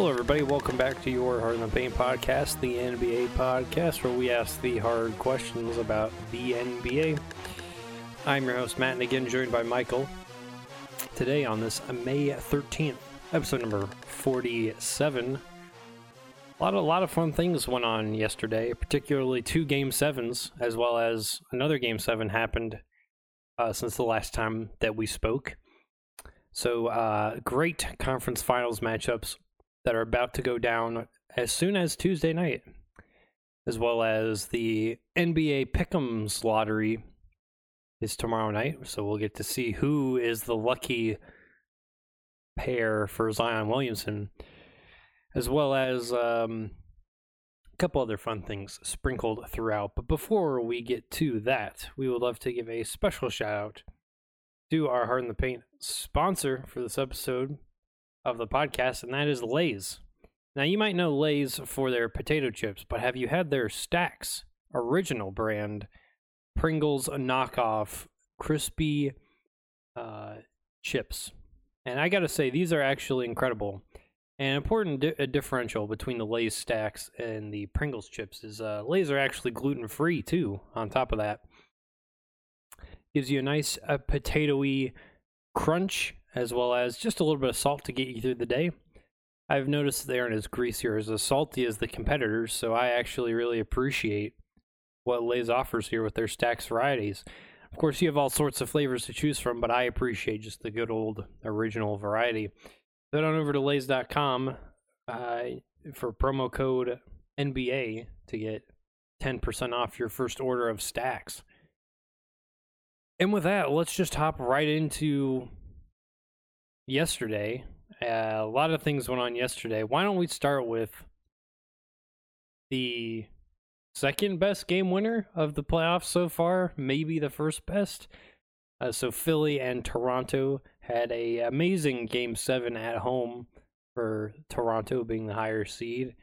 Hello, everybody. Welcome back to your Hard in the Paint podcast, the NBA podcast, where we ask the hard questions about the NBA. I'm your host, Matt, and again joined by Michael. Today on this May 13th, episode number 47. A lot of, a lot of fun things went on yesterday, particularly two game sevens, as well as another game seven happened uh, since the last time that we spoke. So, uh, great conference finals matchups that are about to go down as soon as Tuesday night, as well as the NBA Pick'ems lottery is tomorrow night. So we'll get to see who is the lucky pair for Zion Williamson, as well as um, a couple other fun things sprinkled throughout. But before we get to that, we would love to give a special shout out to our Hard in the Paint sponsor for this episode of the podcast, and that is Lay's. Now, you might know Lay's for their potato chips, but have you had their Stacks original brand Pringles knockoff crispy uh, chips? And I got to say, these are actually incredible. An important di- differential between the Lay's Stacks and the Pringles chips is uh, Lay's are actually gluten free too. On top of that, gives you a nice uh, potatoy crunch as well as just a little bit of salt to get you through the day. I've noticed they aren't as greasy or as salty as the competitors, so I actually really appreciate what Lay's offers here with their stacks varieties. Of course, you have all sorts of flavors to choose from, but I appreciate just the good old original variety. Head on over to Lays.com uh, for promo code NBA to get 10% off your first order of stacks. And with that, let's just hop right into yesterday. Uh, a lot of things went on yesterday. Why don't we start with the second best game winner of the playoffs so far? Maybe the first best. Uh, so Philly and Toronto had a amazing game seven at home for Toronto being the higher seed.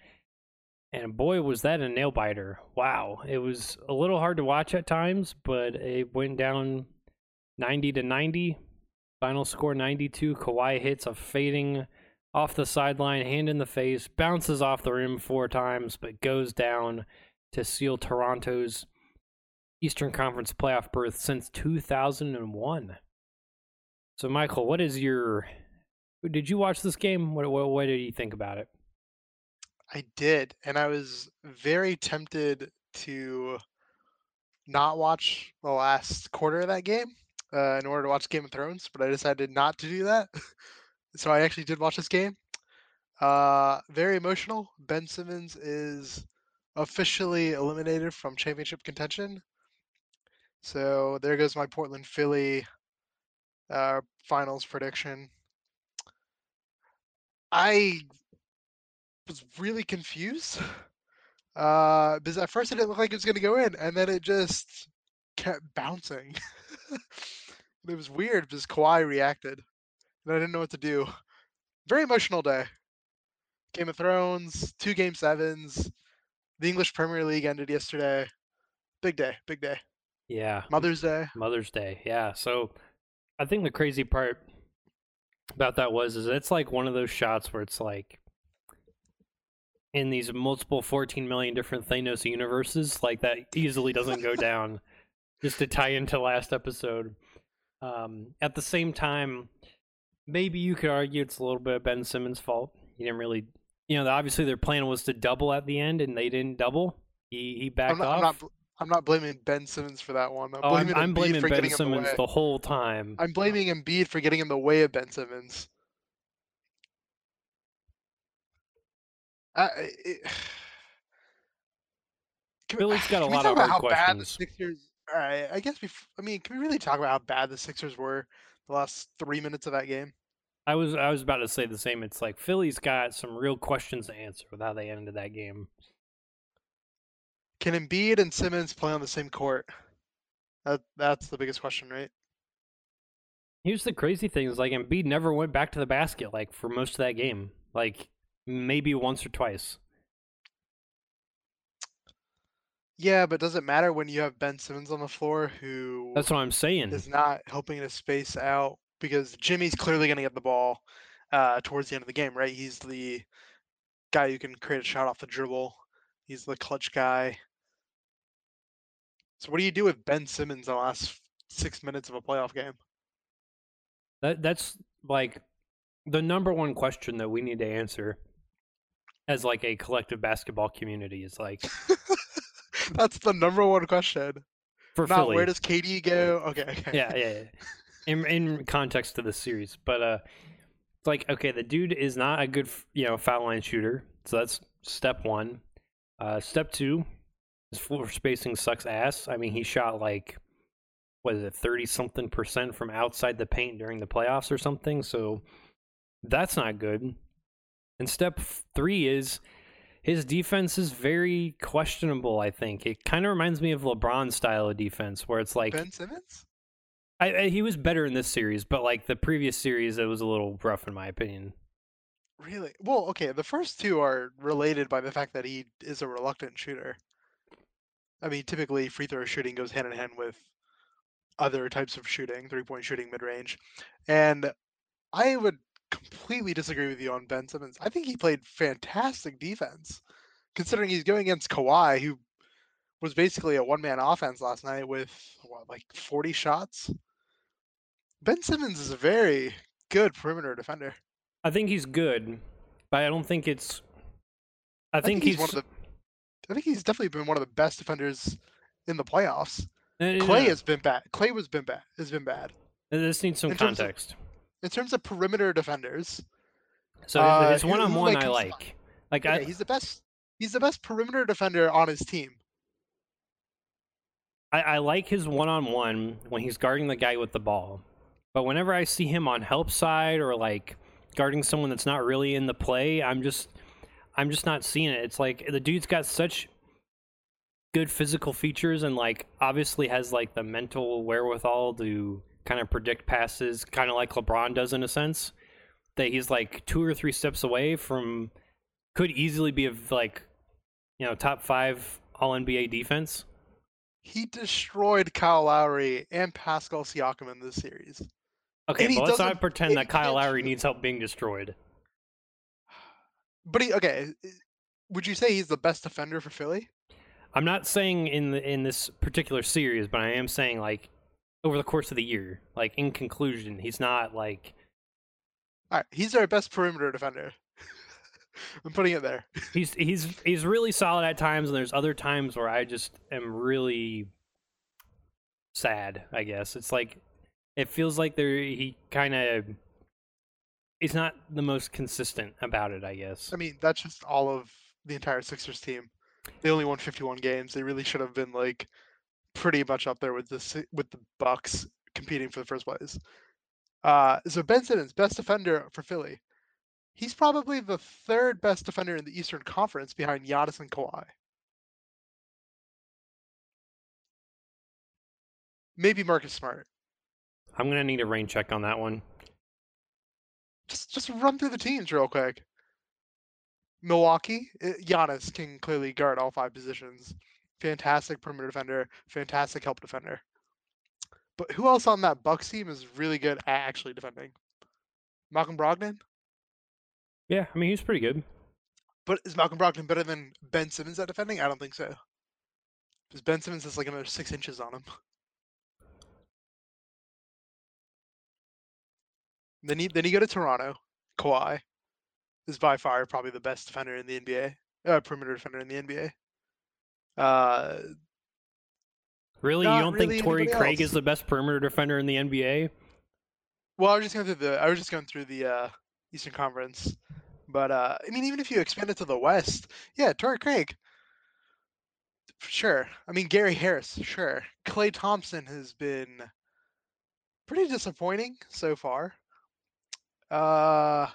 And boy, was that a nail biter. Wow. It was a little hard to watch at times, but it went down 90 to 90. Final score 92. Kawhi hits a fading off the sideline, hand in the face, bounces off the rim four times, but goes down to seal Toronto's Eastern Conference playoff berth since 2001. So, Michael, what is your. Did you watch this game? What, what, what did you think about it? I did, and I was very tempted to not watch the last quarter of that game uh, in order to watch Game of Thrones, but I decided not to do that. so I actually did watch this game. Uh, very emotional. Ben Simmons is officially eliminated from championship contention. So there goes my Portland Philly uh, finals prediction. I was really confused uh, because at first it didn't look like it was going to go in, and then it just kept bouncing. it was weird because Kawhi reacted, and I didn't know what to do. Very emotional day. Game of Thrones, two game sevens. The English Premier League ended yesterday. Big day, big day. Yeah. Mother's Day. Mother's Day. Yeah. So I think the crazy part about that was is it's like one of those shots where it's like in these multiple 14 million different Thanos universes, like that easily doesn't go down. Just to tie into last episode. Um, at the same time, maybe you could argue it's a little bit of Ben Simmons' fault. He didn't really, you know, obviously their plan was to double at the end, and they didn't double. He he backed I'm not, off. I'm not, I'm not blaming Ben Simmons for that one. I'm oh, I'm, blaming, I'm blaming for Ben the Simmons way. the whole time. I'm blaming Embiid for getting in the way of Ben Simmons. I, it, Philly's got a lot of hard how bad the questions. Sixers. All right, I guess we. I mean, can we really talk about how bad the Sixers were the last three minutes of that game? I was I was about to say the same. It's like Philly's got some real questions to answer with how they ended that game. Can Embiid and Simmons play on the same court? That that's the biggest question, right? Here's the crazy thing: is like Embiid never went back to the basket like for most of that game. Like maybe once or twice. Yeah, but does it matter when you have Ben Simmons on the floor who That's what I'm saying. is not helping to space out because Jimmy's clearly going to get the ball uh, towards the end of the game, right? He's the guy who can create a shot off the dribble. He's the clutch guy. So what do you do with Ben Simmons in the last six minutes of a playoff game? That that's like the number one question that we need to answer as like a collective basketball community is like That's the number one question. for Not Philly. where does KD go? Okay, okay. yeah, yeah, yeah. In in context to the series, but uh, it's like okay, the dude is not a good you know foul line shooter, so that's step one. Uh, step two, his floor spacing sucks ass. I mean, he shot like what is it, thirty something percent from outside the paint during the playoffs or something. So that's not good. And step three is his defense is very questionable. I think it kind of reminds me of LeBron's style of defense, where it's like Ben Simmons? I, I, he was better in this series, but like the previous series, it was a little rough in my opinion. Really? Well, okay, the first two are related by the fact that he is a reluctant shooter. I mean, typically free throw shooting goes hand in hand with other types of shooting, three point shooting mid range. And I would completely disagree with you on Ben Simmons. I think he played fantastic defense, considering he's going against Kawhi, who was basically a one man offense last night with what, like 40 shots. Ben Simmons is a very good perimeter defender. I think he's good, but I don't think it's. I, think, he's, one of the. I think he's definitely been one of the best defenders in the playoffs. No, Klay no. has been bad. Klay was been bad. Has been bad This needs some in terms of- context. In terms of perimeter defenders. So uh, his one on one, I like. Like Okay, I, he's the best. He's the best perimeter defender on his team. I, I like his one on one when he's guarding the guy with the ball. But whenever I see him on help side or like guarding someone that's not really in the play, I'm just I'm just not seeing it. It's like the dude's got such good physical features and like obviously has like the mental wherewithal to kind of predict passes, kind of like LeBron does in a sense. That he's like two or three steps away from could easily be a like you know top five All NBA defense. He destroyed Kyle Lowry and Pascal Siakam in this series. Okay, And but let's doesn't- pretend that Kyle Lowry needs help being destroyed. But he okay. Would you say he's the best defender for Philly? I'm not saying in the, in this particular series, but I am saying like over the course of the year, like in conclusion, he's not like All right, he's our best perimeter defender. I'm putting it there. he's he's he's really solid at times, and there's other times where I just am really sad. I guess it's like it feels like there he kind of he's not the most consistent about it. I guess. I mean, that's just all of the entire Sixers team. They only won 51 games. They really should have been like pretty much up there with the with the Bucks competing for the first place. Uh, so Ben Simmons, best defender for Philly. He's probably the third best defender in the Eastern Conference behind Giannis and Kawhi. Maybe Marcus Smart. I'm gonna need a rain check on that one. Just just run through the teams real quick. Milwaukee, uh, Giannis can clearly guard all five positions. Fantastic perimeter defender, fantastic help defender. But who else on that Bucks team is really good at actually defending? Malcolm Brogdon? Yeah, I mean he's pretty good. But is Malcolm Brogdon better than Ben Simmons at defending? I don't think so. Because Ben Simmons has like another six inches on him. Then you then you go to Toronto. Kawhi is by far probably the best defender in the NBA, uh, perimeter defender in the NBA. Uh, Really, you don't really think Torrey Craig else. is the best perimeter defender in the NBA? well, I was just going through the I was just going through the uh, Eastern Conference, but uh, I mean, even if you expand it to the West, yeah, Torrey Craig, sure. I mean, Gary Harris, sure. Klay Thompson has been pretty disappointing so far. Uh,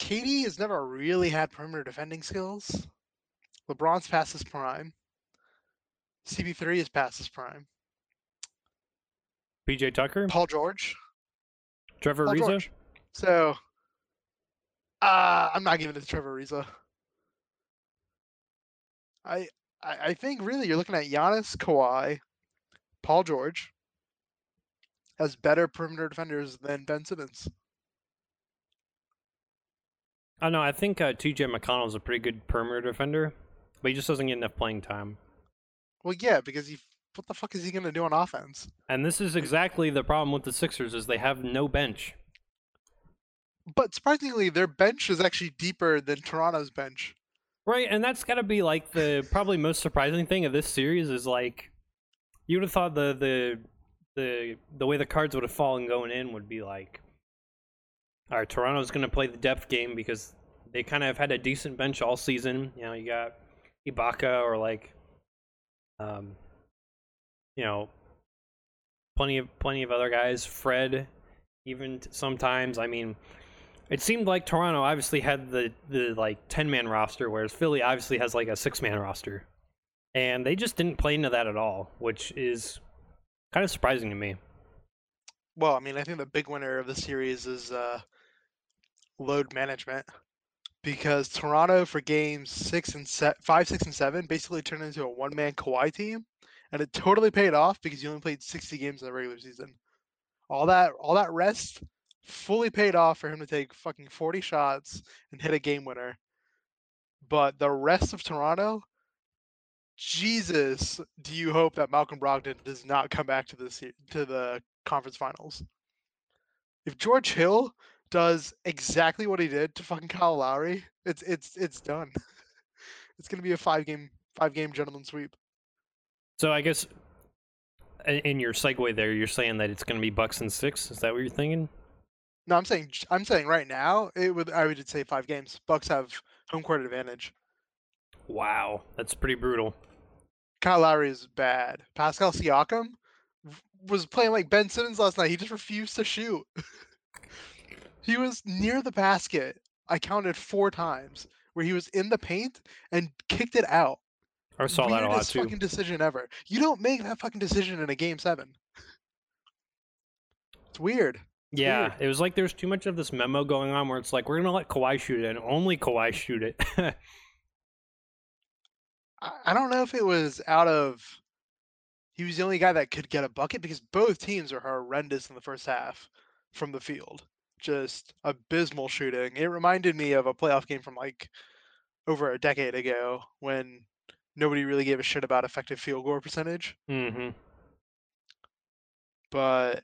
KD has never really had perimeter defending skills. LeBron's past his prime. CP3 is past his prime. PJ Tucker, Paul George. Trevor Paul. George. So, uh, I'm not giving it to Trevor Ariza. I, I I think really you're looking at Giannis, Kawhi, Paul George as better perimeter defenders than Ben Simmons. Oh no, I think uh, T.J. McConnell is a pretty good perimeter defender, but he just doesn't get enough playing time. Well, yeah, because he what the fuck is he gonna do on offense? And this is exactly the problem with the Sixers is they have no bench. But surprisingly, their bench is actually deeper than Toronto's bench. Right, and that's got to be like the probably most surprising thing of this series is like you would have thought the the the the way the cards would have fallen going in would be like all right, Toronto's going to play the depth game because they kind of have had a decent bench all season. You know, you got Ibaka or like um you know plenty of plenty of other guys, Fred even sometimes. I mean, it seemed like Toronto obviously had the the like 10 man roster whereas Philly obviously has like a 6 man roster. And they just didn't play into that at all, which is kind of surprising to me. Well, I mean, I think the big winner of the series is uh, load management because Toronto for games six and se- five, six, and seven basically turned into a one man Kawhi team, and it totally paid off because you only played sixty games in the regular season. All that, all that rest, fully paid off for him to take fucking forty shots and hit a game winner. But the rest of Toronto, Jesus, do you hope that Malcolm Brogdon does not come back to the to the conference finals? If George Hill does exactly what he did to fucking Kyle Lowry, it's it's it's done. it's gonna be a five game five game gentleman sweep. So I guess in your segue there, you're saying that it's gonna be Bucks and six. Is that what you're thinking? No, I'm saying I'm saying right now it would I would say five games. Bucks have home court advantage. Wow, that's pretty brutal. Kyle Lowry is bad. Pascal Siakam was playing like Ben Simmons last night. He just refused to shoot. He was near the basket. I counted four times where he was in the paint and kicked it out. I saw Weirdest that a lot too. Fucking decision ever. You don't make that fucking decision in a game seven. It's weird. Yeah, weird. it was like there's too much of this memo going on where it's like we're gonna let Kawhi shoot it and only Kawhi shoot it. I don't know if it was out of he was the only guy that could get a bucket because both teams are horrendous in the first half from the field just abysmal shooting. It reminded me of a playoff game from like over a decade ago when nobody really gave a shit about effective field goal percentage. Mm-hmm. But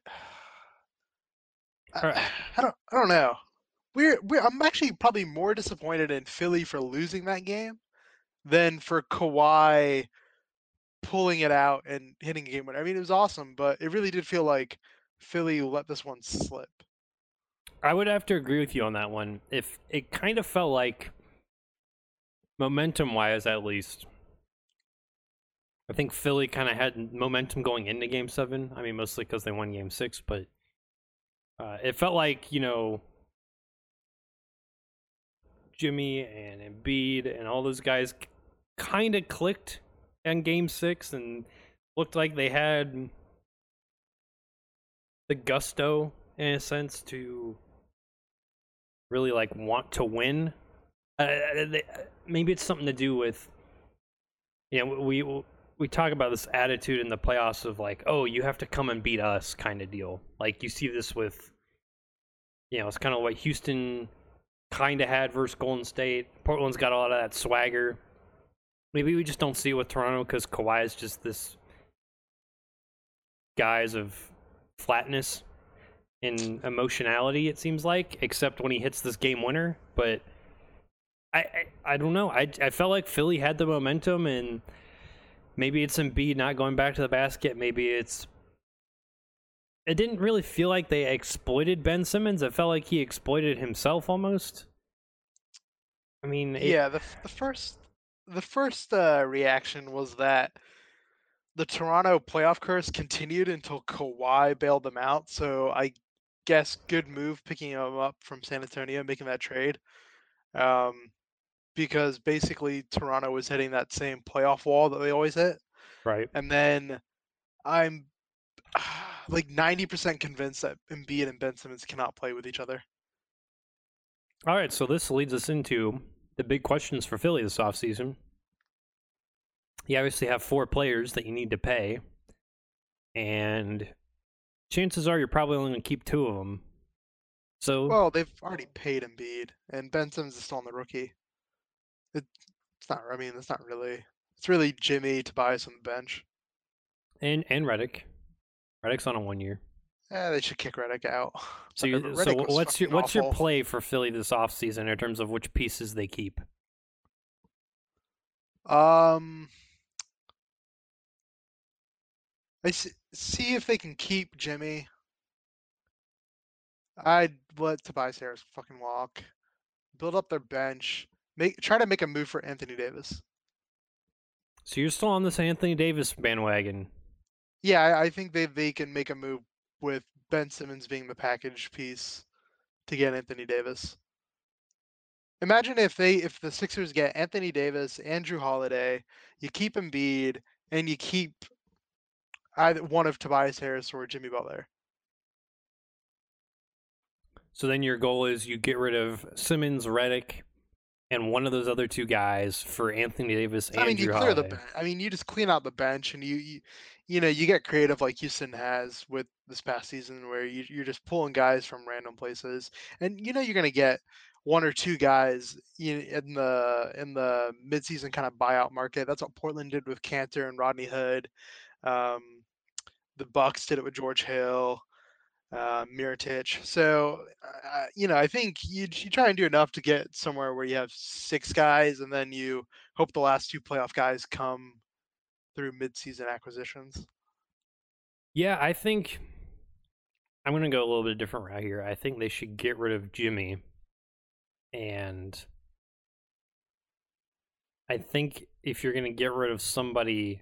I, I, don't I don't know. We're, we're I'm actually probably more disappointed in Philly for losing that game than for Kawhi pulling it out and hitting a game winner. I mean, it was awesome, but it really did feel like Philly let this one slip. I would have to agree with you on that one. If it kind of felt like momentum wise at least I think Philly kind of had momentum going into game 7. I mean mostly cuz they won game 6, but uh, it felt like, you know, Jimmy and Embiid and all those guys kind of clicked in game 6 and looked like they had the gusto in a sense to really like want to win. Uh, they, maybe it's something to do with you know we we talk about this attitude in the playoffs of like oh you have to come and beat us kind of deal. Like you see this with you know it's kind of what Houston kind of had versus Golden State. Portland's got a lot of that swagger. Maybe we just don't see it with Toronto because Kawhi is just this guise of flatness in emotionality. It seems like, except when he hits this game winner. But I, I, I don't know. I, I felt like Philly had the momentum, and maybe it's Embiid not going back to the basket. Maybe it's. It didn't really feel like they exploited Ben Simmons. It felt like he exploited himself almost. I mean, it... yeah. The the first the first uh, reaction was that the Toronto playoff curse continued until Kawhi bailed them out. So I guess good move picking him up from San Antonio, making that trade. Um, because basically Toronto was hitting that same playoff wall that they always hit. Right. And then I'm like 90% convinced that Embiid and Ben Simmons cannot play with each other. All right, so this leads us into the big questions for Philly this offseason. You obviously have four players that you need to pay. And chances are you're probably only going to keep two of them. So Well, they've already paid Embiid, and Ben Simmons is still on the rookie. It, it's not. I mean, it's not really. It's really Jimmy Tobias on the bench. and and Redick. Redick's on a one year. Yeah, they should kick Redick out. So, you, so Redick what's your what's your play for Philly this offseason in terms of which pieces they keep? Um, I s- see if they can keep Jimmy. I'd let Tobias Harris fucking walk. Build up their bench. Make try to make a move for Anthony Davis. So you're still on this Anthony Davis bandwagon. Yeah, I, I think they they can make a move with Ben Simmons being the package piece to get Anthony Davis. Imagine if they if the Sixers get Anthony Davis, Andrew Holiday, you keep Embiid, and you keep either one of Tobias Harris or Jimmy Butler. So then your goal is you get rid of Simmons, Redick, and one of those other two guys for Anthony Davis and I mean, you clear the Holiday. bench. I mean, you just clean out the bench, and you, you, you know, you get creative like Houston has with this past season, where you, you're just pulling guys from random places, and you know you're gonna get one or two guys in, in the in the midseason kind of buyout market. That's what Portland did with Kanter and Rodney Hood. Um, the Bucks did it with George Hill, uh, Mirotic. So, uh, you know, I think you you try and do enough to get somewhere where you have six guys, and then you hope the last two playoff guys come through midseason acquisitions. Yeah, I think I'm going to go a little bit different route here. I think they should get rid of Jimmy. And I think if you're going to get rid of somebody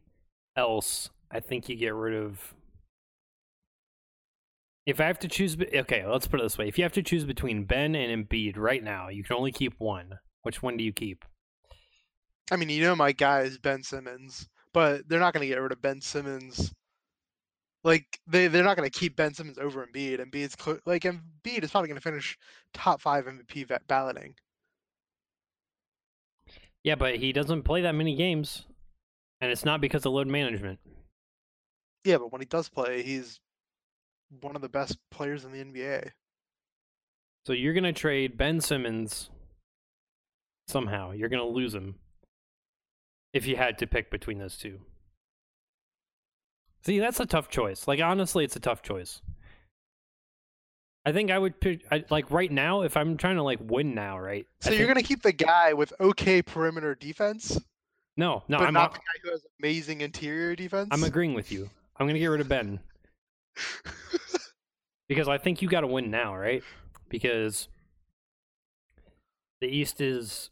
else, I think you get rid of. If I have to choose, okay, let's put it this way: if you have to choose between Ben and Embiid right now, you can only keep one. Which one do you keep? I mean, you know, my guy is Ben Simmons, but they're not going to get rid of Ben Simmons. Like they they're not going to keep Ben Simmons over Embiid. Embiid's clo- like Embiid is probably going to finish top five MVP balloting. Yeah, but he doesn't play that many games, and it's not because of load management. Yeah, but when he does play, he's one of the best players in the NBA. So you're gonna trade Ben Simmons somehow. You're gonna lose him if you had to pick between those two. See, that's a tough choice. Like honestly, it's a tough choice. I think I would pick I, like right now if I'm trying to like win now, right? I So you're think- going to keep the guy with okay perimeter defense, no, no. but I'm not not, the guy who has amazing interior defense. I'm agreeing with you. I'm gonna get rid of Ben because I think you got to win now, right? Because the East is.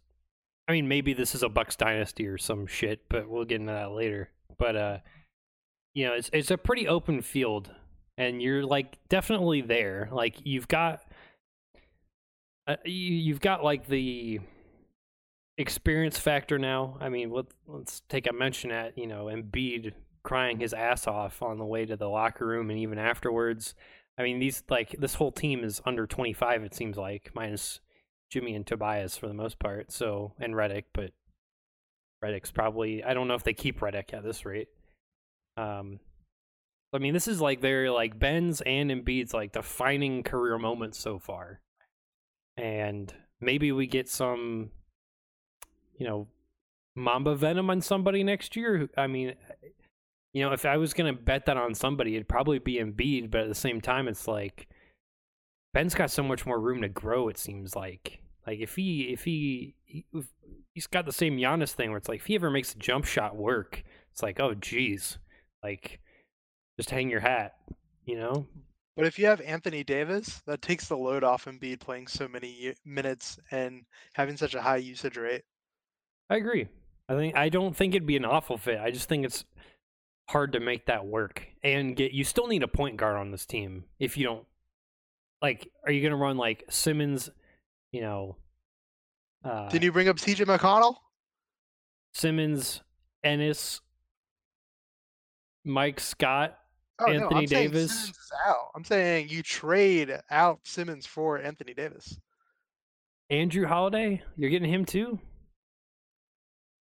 I mean, maybe this is a Bucks dynasty or some shit, but we'll get into that later. But uh, you know, it's it's a pretty open field, and you're like definitely there. Like you've got, uh, you, you've got like the experience factor now. I mean, let, let's take a mention at you know Embiid crying his ass off on the way to the locker room and even afterwards. I mean, these like this whole team is under 25. It seems like minus Jimmy and Tobias for the most part. So and Redick, but Redick's probably I don't know if they keep Redick at this rate. Um, I mean, this is like their like Ben's and Embiid's like defining career moments so far, and maybe we get some, you know, Mamba venom on somebody next year. I mean, you know, if I was gonna bet that on somebody, it'd probably be Embiid. But at the same time, it's like Ben's got so much more room to grow. It seems like, like if he if he, he he's got the same Giannis thing where it's like if he ever makes a jump shot work, it's like oh geez, like just hang your hat, you know. But if you have Anthony Davis, that takes the load off Embiid playing so many minutes and having such a high usage rate. I agree. I think I don't think it'd be an awful fit. I just think it's hard to make that work and get. You still need a point guard on this team. If you don't, like, are you gonna run like Simmons? You know, uh, Didn't you bring up T.J. McConnell? Simmons, Ennis, Mike Scott. Oh, no, Anthony I'm saying Davis? Simmons out. I'm saying you trade out Simmons for Anthony Davis. Andrew Holiday, you're getting him too.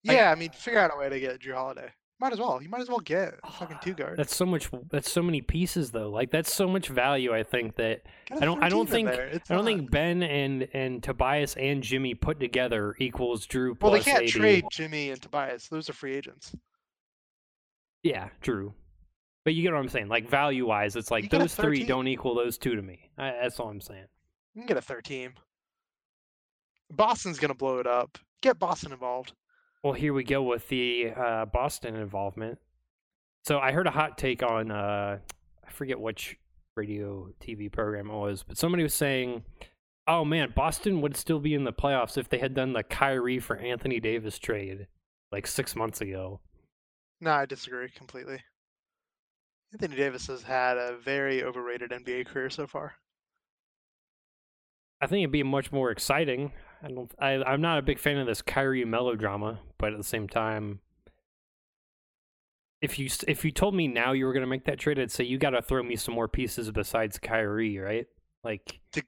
I- Yeah, I mean, figure out a way to get Jrue Holiday. Might as well. You might as well get fucking two guard. That's so much. That's so many pieces, though. Like that's so much value. I think that I don't. I don't think. I don't think Ben and and Tobias and Jimmy put together equals Jrue Well, they can't AD. trade Jimmy and Tobias. Those are free agents. Yeah, true. But you get what I'm saying. Like value wise, it's like You get a those three don't equal those two to me. I, that's all I'm saying. You can get a third team. Boston's gonna blow it up. Get Boston involved. Well, here we go with the uh, Boston involvement. So I heard a hot take on uh, I forget which radio TV program it was, but somebody was saying, "Oh man, Boston would still be in the playoffs if they had done the Kyrie for Anthony Davis trade like six months ago." No, I disagree completely. Anthony Davis has had a very overrated NBA career so far. I think it'd be much more exciting. I don't. I, I'm not a big fan of this Kyrie melodrama, but at the same time, if you if you told me now you were going to make that trade, I'd say you got to throw me some more pieces besides Kyrie, right? Like, Did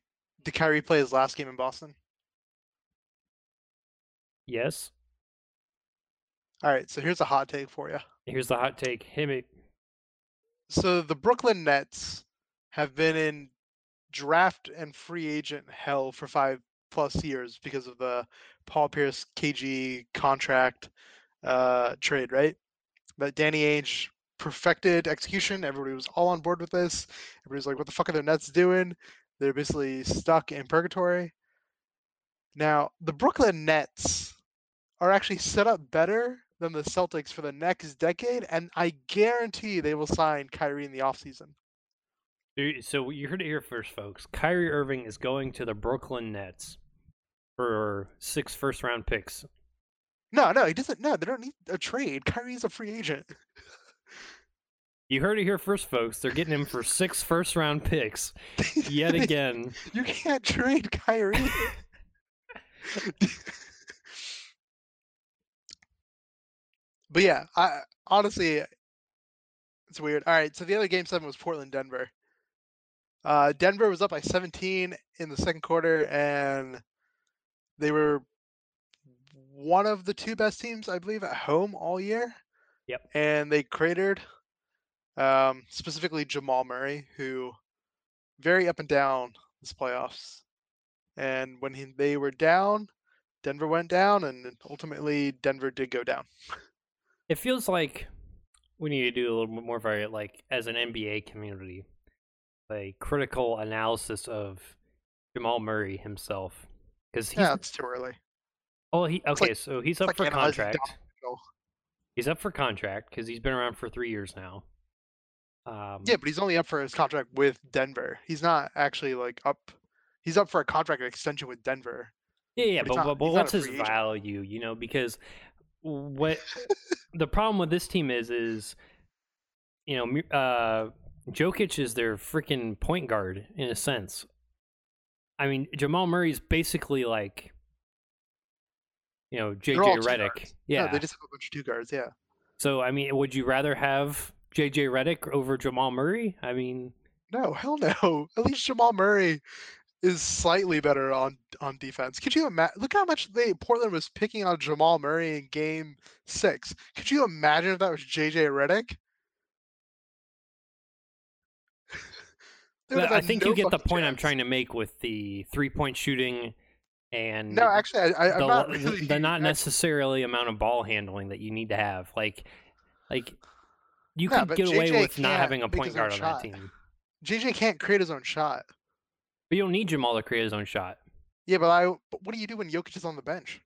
Kyrie play his last game in Boston? yes. All right, so here's a hot take for you. Here's the hot take. Hit me. So the Brooklyn Nets have been in draft and free agent hell for five plus years because of the Paul Pierce KG contract uh, trade, right? But Danny Ainge perfected execution. Everybody was all on board with this. Everybody's like, "What the fuck are the Nets doing?" They're basically stuck in purgatory. Now the Brooklyn Nets are actually set up better than the Celtics for the next decade, and I guarantee they will sign Kyrie in the offseason. So you heard it here first, folks. Kyrie Irving is going to the Brooklyn Nets for six first round picks. No, no, he doesn't. No, they don't need a trade. Kyrie's a free agent. You heard it here first, folks. They're getting him for six first round picks yet again. You can't trade Kyrie. but yeah, I honestly, it's weird. All right, so the other game seven was Portland Denver. Uh, Denver was up by 17 in the second quarter, and they were one of the two best teams, I believe, at home all year. Yep. And they cratered, um, specifically Jamal Murray, who very up and down this playoffs. And when he, they were down, Denver went down, and ultimately Denver did go down. It feels like we need to do a little bit more of a like as an NBA community, a critical analysis of Jamal Murray himself because he's Yeah, it's too early. oh he okay like- so he's up for contract. He's up for contract because he's been around for three years now. Um, Yeah, but he's only up for his contract with Denver. He's not actually like up. He's up for a contract extension with Denver. Yeah, yeah, But but, not- but, but he's not a what's his value? You know, because what the problem with this team is is you know, uh, Jokic is their freaking point guard in a sense. I mean, Jamal Murray's basically like, you know, JJ Redick. Yeah. No, they just have a bunch of two guards. Yeah. So I mean, would you rather have JJ Redick over Jamal Murray? I mean, No, hell no. At least Jamal Murray is slightly better on on defense. Could you imagine? Look how much they Portland was picking on Jamal Murray in Game Six. Could you imagine if that was JJ Redick? I think no you get the point I'm trying to make with the three point shooting and No, actually, I, I, the, not really. the not actually- necessarily amount of ball handling that you need to have. Like, like you Yeah, could get away with not having a point guard on that team. JJ can't create his own shot. But you don't need Jamal to create his own shot. Yeah, but I. But what do you do when Jokic is on the bench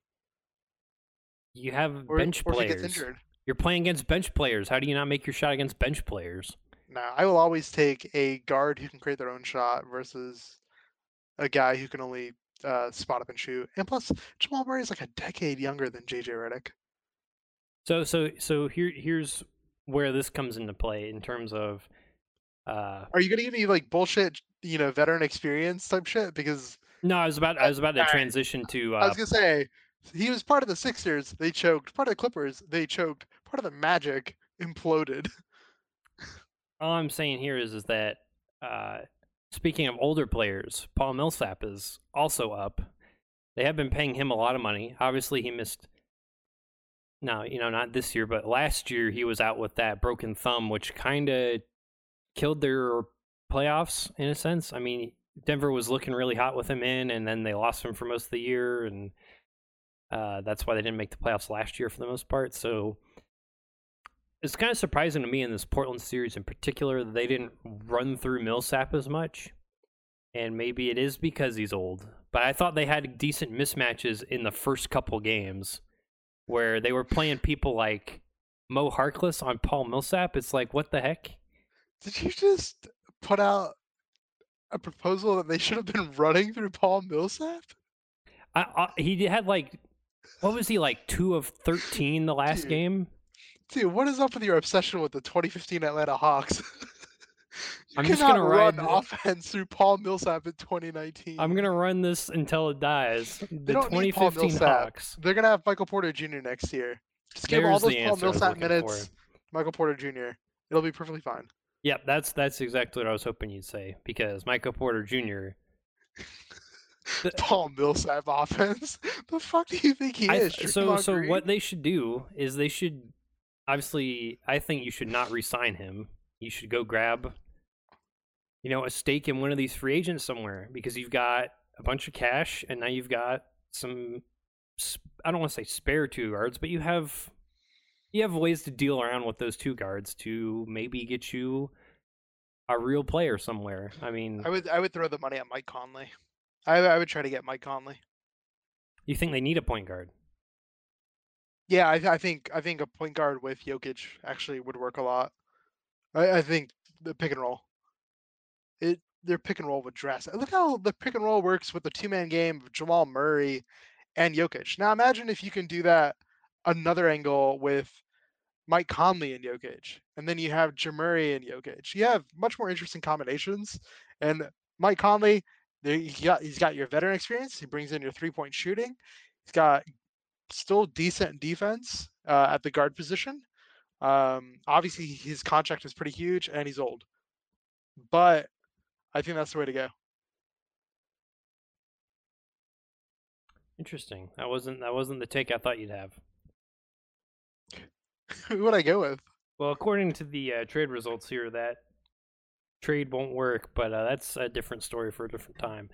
You have or, bench or players. You're playing against bench players. How do you not make your shot against bench players? Nah, I will always take a guard who can create their own shot versus a guy who can only uh, spot up and shoot. And plus, Jamal Murray is like a decade younger than JJ Redick. So, so, so here, here's where this comes into play in terms of. Uh, Are you gonna give me like bullshit, you know, veteran experience type shit? Because no, I was about, I was about to transition to. I Uh, was gonna say he was part of the Sixers, they choked. Part of the Clippers, they choked. Part of the Magic imploded. all I'm saying here is is that uh, speaking of older players, Paul Millsap is also up. They have been paying him a lot of money. Obviously, he missed no, you know, not this year, but last year he was out with that broken thumb, which kind of killed their playoffs in a sense. I mean, Denver was looking really hot with him in, and then they lost him for most of the year, and uh, that's why they didn't make the playoffs last year for the most part. So it's kind of surprising to me in this Portland series in particular that they didn't run through Millsap as much. And maybe it is because he's old. But I thought they had decent mismatches in the first couple games where they were playing people like Mo Harkless on Paul Millsap. It's like, what the heck? Did you just put out a proposal that they should have been running through Paul Millsap? I, I, he had like, what was he like, two of 13 the last Dude. game? Dude, what is up with your obsession with the 2015 Atlanta Hawks? you I'm just gonna run ride- offense through Paul Millsap in 2019. I'm going to run this until it dies. The don't need Paul 2015 Millsap. Hawks. They're gonna have Michael Porter Jr. next year. Just give all those Paul answer I was Millsap minutes. for. Michael Porter Jr. It'll be perfectly fine. Yep, that's that's exactly what I was hoping you'd say because Michael Porter Jr. The- Paul Millsap offense. the fuck do you think he I is? th- so so Green? what they should do is they should obviously I think you should not re-sign him. You should go grab you know a stake in one of these free agents somewhere because you've got a bunch of cash and now you've got some I don't want to say spare two guards, but you have you have ways to deal around with those two guards to maybe get you a real player somewhere. I mean, I would I would throw the money at Mike Conley. I I would try to get Mike Conley. you think they need a point guard? Yeah, I, I think I think a point guard with Jokic actually would work a lot. I, I think the pick and roll. It their pick and roll would dress. Look how the pick and roll works with the two man game of Jamal Murray and Jokic. Now imagine if you can do that another angle with Mike Conley and Jokic, and then you have Jamurray and Jokic. You have much more interesting combinations. And Mike Conley, there he got he's got your veteran experience. He brings in your three point shooting. He's got still decent defense uh, at the guard position. Um, obviously, his contract is pretty huge, and he's old. But I think that's the way to go. Interesting. That wasn't that wasn't the take I thought you'd have. Who would I go with? Well, according to the uh, trade results here, that trade won't work, but uh, that's a different story for a different time.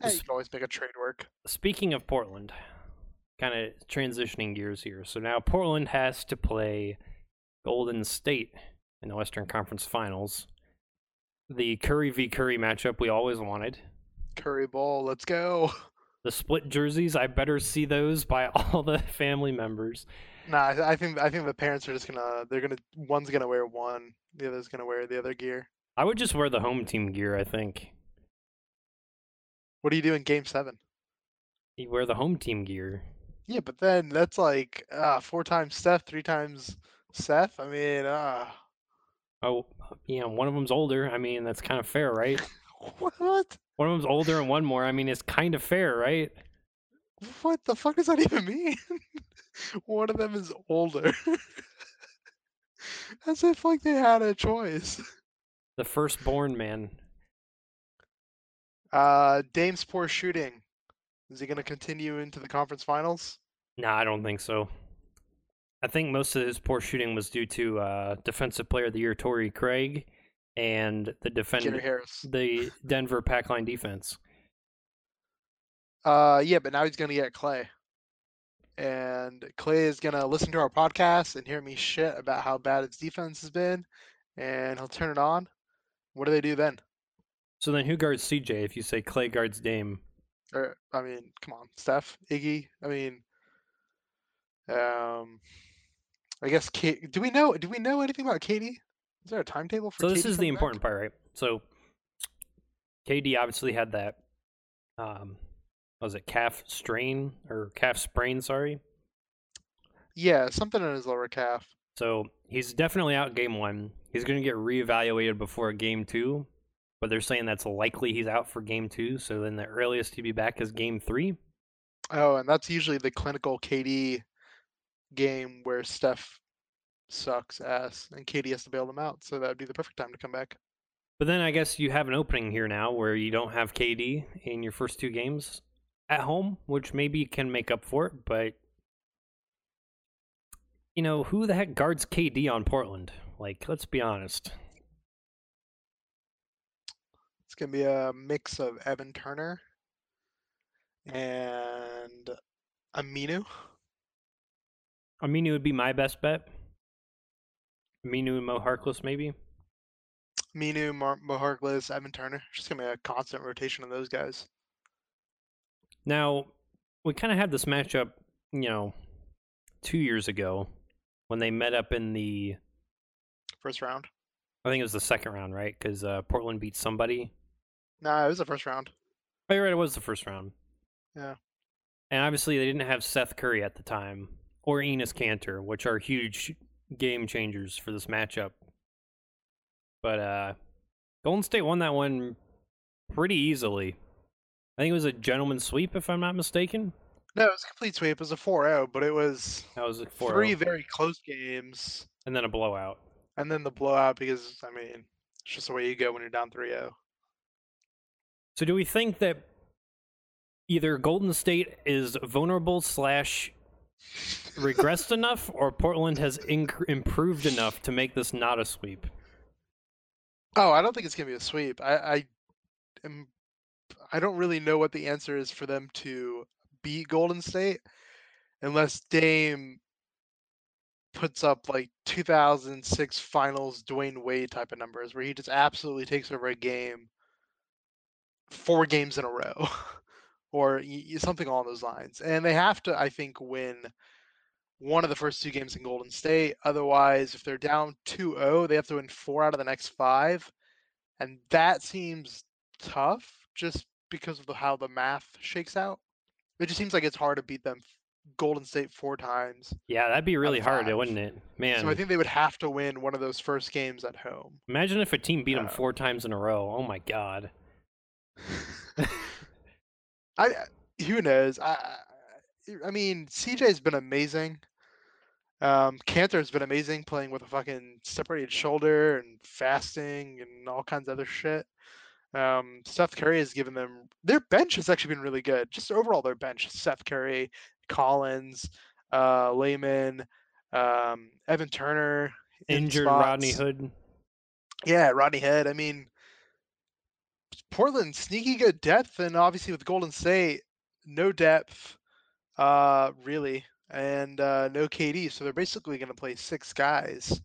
Yeah, you can always make a trade work. Speaking of Portland, kind of transitioning gears here. So now Portland has to play Golden State in the Western Conference Finals. The Curry v Curry matchup we always wanted. Curry ball, let's go. The split jerseys, I better see those by all the family members. Nah, I, th- I think I think the parents are just gonna they're gonna one's gonna wear one, the other's gonna wear the other gear. I would just wear the home team gear, I think. What do you do in Game Seven? You wear the home team gear. Yeah, but then that's like uh, four times Steph, three times Seth. I mean, uh, Oh, yeah, one of them's older. I mean, that's kind of fair, right? what? One of them's older and one more. I mean, it's kind of fair, right? What the fuck does that even mean? One of them is older. As if like they had a choice. The firstborn man. Uh, Dame's poor shooting. Is he gonna continue into the conference finals? No, I don't think so. I think most of his poor shooting was due to uh, defensive player of the year Torrey Craig and the defender the Denver pack line defense. Uh, yeah, but now he's gonna get Klay, and Klay is gonna listen to our podcast and hear me shit about how bad its defense has been, and he'll turn it on. What do they do then? So then, who guards CJ if you say Klay guards Dame? Or I mean, come on, Steph, Iggy. I mean, um, I guess Kate. Do we know? Do we know anything about KD? Is there a timetable for? So this KD is the back? important part, right? So KD obviously had that. Um, was it calf strain or calf sprain? Sorry. Yeah, something in his lower calf. So he's definitely out game one. He's going to get reevaluated before game two, but they're saying that's likely he's out for game two. So then the earliest he'd be back is game three. Oh, and that's usually the clinical KD game where Steph sucks ass and KD has to bail them out. So that would be the perfect time to come back. But then I guess you have an opening here now where you don't have KD in your first two games at home, which maybe can make up for it. But You know, who the heck guards KD on Portland? Like, let's be honest. It's gonna be a mix of Evan Turner and Aminu. Aminu would be my best bet. Aminu and Mo Harkless, maybe. Aminu, Mar- Mo Harkless, Evan Turner. It's just gonna be a constant rotation of those guys. Now, we kind of had this matchup, you know, two years ago when they met up in the. First round. I think it was the second round, right? Because uh, Portland beat somebody. Nah, it was the first round. Oh, you're right. It was the first round. Yeah. And obviously, they didn't have Seth Curry at the time or Enes Kanter, which are huge game changers for this matchup. But uh, Golden State won that one pretty easily. I think it was a gentleman's sweep, if I'm not mistaken. No, it was a complete sweep. It was a 4-0, but it was That was a 4 three very close games, and then a blowout. and then the blowout because I mean, it's just the way you go when you're down oh. 3-0. So, do we think that either Golden State is vulnerable slash regressed enough, or Portland has inc- improved enough to make this not a sweep? Oh, I don't think it's gonna be a sweep. I, I am I don't really know what the answer is for them to beat Golden State unless Dame puts up like 2006 finals Dwyane Wade type of numbers where he just absolutely takes over a game four games in a row or something along those lines. And they have to I think win one of the first two games in Golden State. Otherwise, if they're down 2-0, they have to win four out of the next 5 and that seems tough just because of the, how the math shakes out. It just seems like it's hard to beat them Golden State four times. Yeah, that'd be really hard, five. wouldn't it? Man, So I think they would have to win one of those first games at home. imagine if a team beat them four times in a row. Oh my god. I who knows? I I- mean, CJ's been amazing. Um, Kanter's been amazing playing with a fucking separated shoulder and fasting and all kinds of other shit. Um, Seth Curry has given them their bench has actually been really good. Just overall, their bench: Seth Curry, Collins, uh, Layman, um, Evan Turner, in Injured Rodney. Hood. Yeah, Rodney Hood. I mean, Portland sneaky good depth, and obviously with Golden State, no depth, uh, really, and uh, no KD. So they're basically going to play six guys,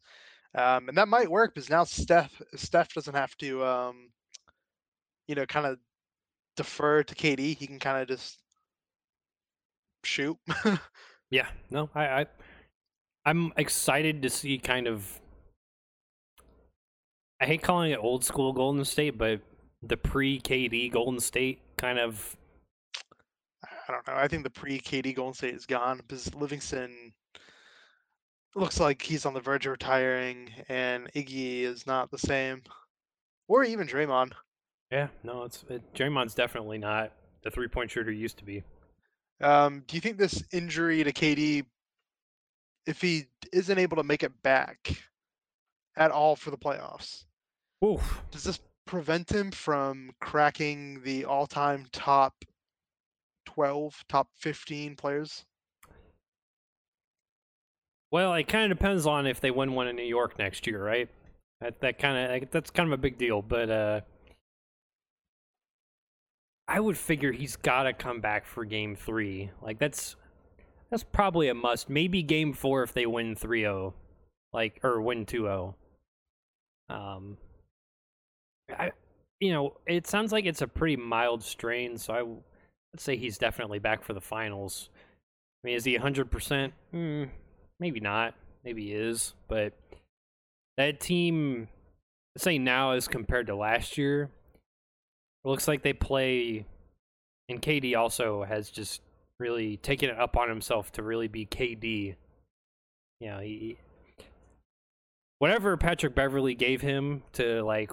um, and that might work because now Steph Steph doesn't have to, um, you know, kind of defer to KD. He can kind of just shoot. Yeah, no, I, I I'm excited to see kind of I hate calling it old school Golden State, but the pre KD Golden State kind of I don't know. I think the pre KD Golden State is gone because Livingston looks like he's on the verge of retiring, and Iggy is not the same, or even Draymond. yeah, no, it's it, Draymond's definitely not the three point shooter he used to be. Um, do you think this injury to KD, if he isn't able to make it back at all for the playoffs, Oof. does this prevent him from cracking the all-time top 12, top 15 players? Well, it kind of depends on if they win one in New York next year, right? That that kind of that's kind of a big deal, but uh I would figure he's got to come back for game 3. Like that's that's probably a must. Maybe game 4 if they win 3-0 like or win 2-0. Um I you know, it sounds like it's a pretty mild strain, so I let's say he's definitely back for the finals. I mean, is he 100%? Hmm, maybe not. Maybe he is, but that team, say now as compared to last year, looks like they play, and KD also has just really taken it up on himself to really be KD. You know, he whatever Patrick Beverly gave him to like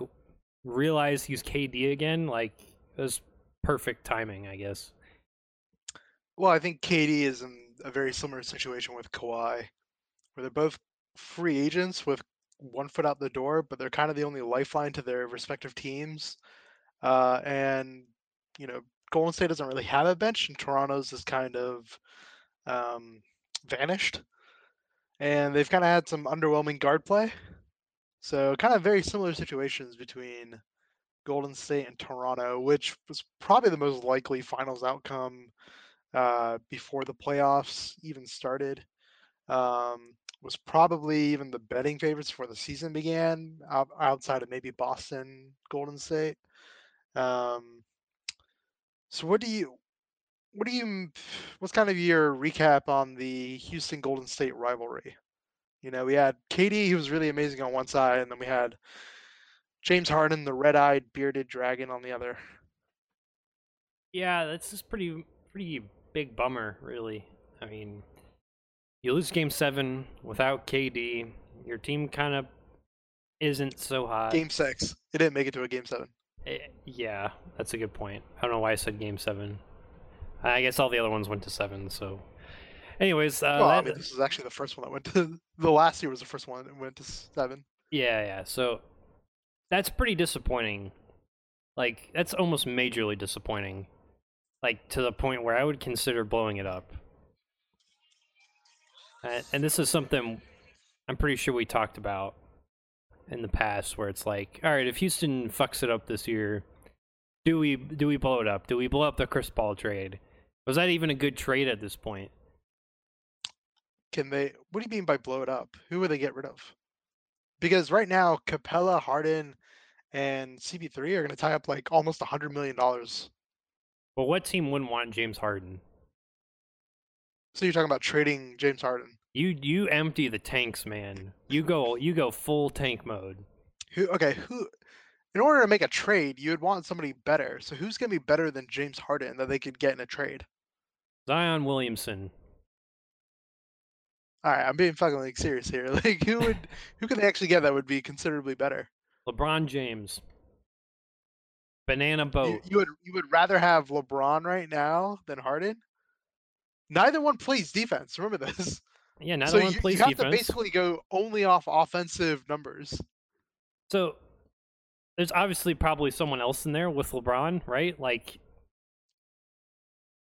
realize he's KD again, like it was perfect timing, I guess. Well, I think KD is in a very similar situation with Kawhi, where they're both free agents with one foot out the door, but they're kind of the only lifeline to their respective teams. Uh, and you know, Golden State doesn't really have a bench, and Toronto's is kind of um, vanished. and they've kind of had some underwhelming guard play. So kind of very similar situations between Golden State and Toronto, which was probably the most likely finals outcome uh, before the playoffs even started. Um, was probably even the betting favorites before the season began, outside of maybe Boston, Golden State. Um, so what do you, what do you, what's kind of your recap on the Houston Golden State rivalry? You know, we had KD, he was really amazing on one side, and then we had James Harden, the red-eyed bearded dragon, on the other. Yeah, that's just pretty pretty big bummer, really. I mean, you lose Game Seven without KD. Your team kind of isn't so hot. Game Six, it didn't make it to a Game Seven. It, eh, yeah, that's a good point. I don't know why I said Game Seven. I guess all the other ones went to seven. So, anyways, uh, well, that, I mean, this is actually the first one that went to. The last year was the first one that went to seven. Yeah, yeah. So that's pretty disappointing. Like that's almost majorly disappointing. Like to the point where I would consider blowing it up. And, and this is something I'm pretty sure we talked about in the past where it's like, all right, if Houston fucks it up this year, do we do we blow it up? Do we blow up the Chris Paul trade? Was that even a good trade at this point? Can they what do you mean by blow it up? Who would they get rid of? Because right now Capela, Harden, and CP3 are going to tie up like almost a hundred million dollars. Well, what team wouldn't want James Harden? So you're talking about trading James Harden? You you empty the tanks, man. You go you go full tank mode. Who? Okay, who? In order to make a trade, you would want somebody better. So who's going to be better than James Harden that they could get in a trade? Zion Williamson. All right, I'm being fucking like serious here. Like, who would who could they actually get that would be considerably better? LeBron James. Banana boat. You, you, would you would rather have LeBron right now than Harden? Neither one plays defense. Remember this. Yeah, neither so one you, plays defense. you have defense. to basically go only off offensive numbers. So there's obviously probably someone else in there with LeBron, right? Like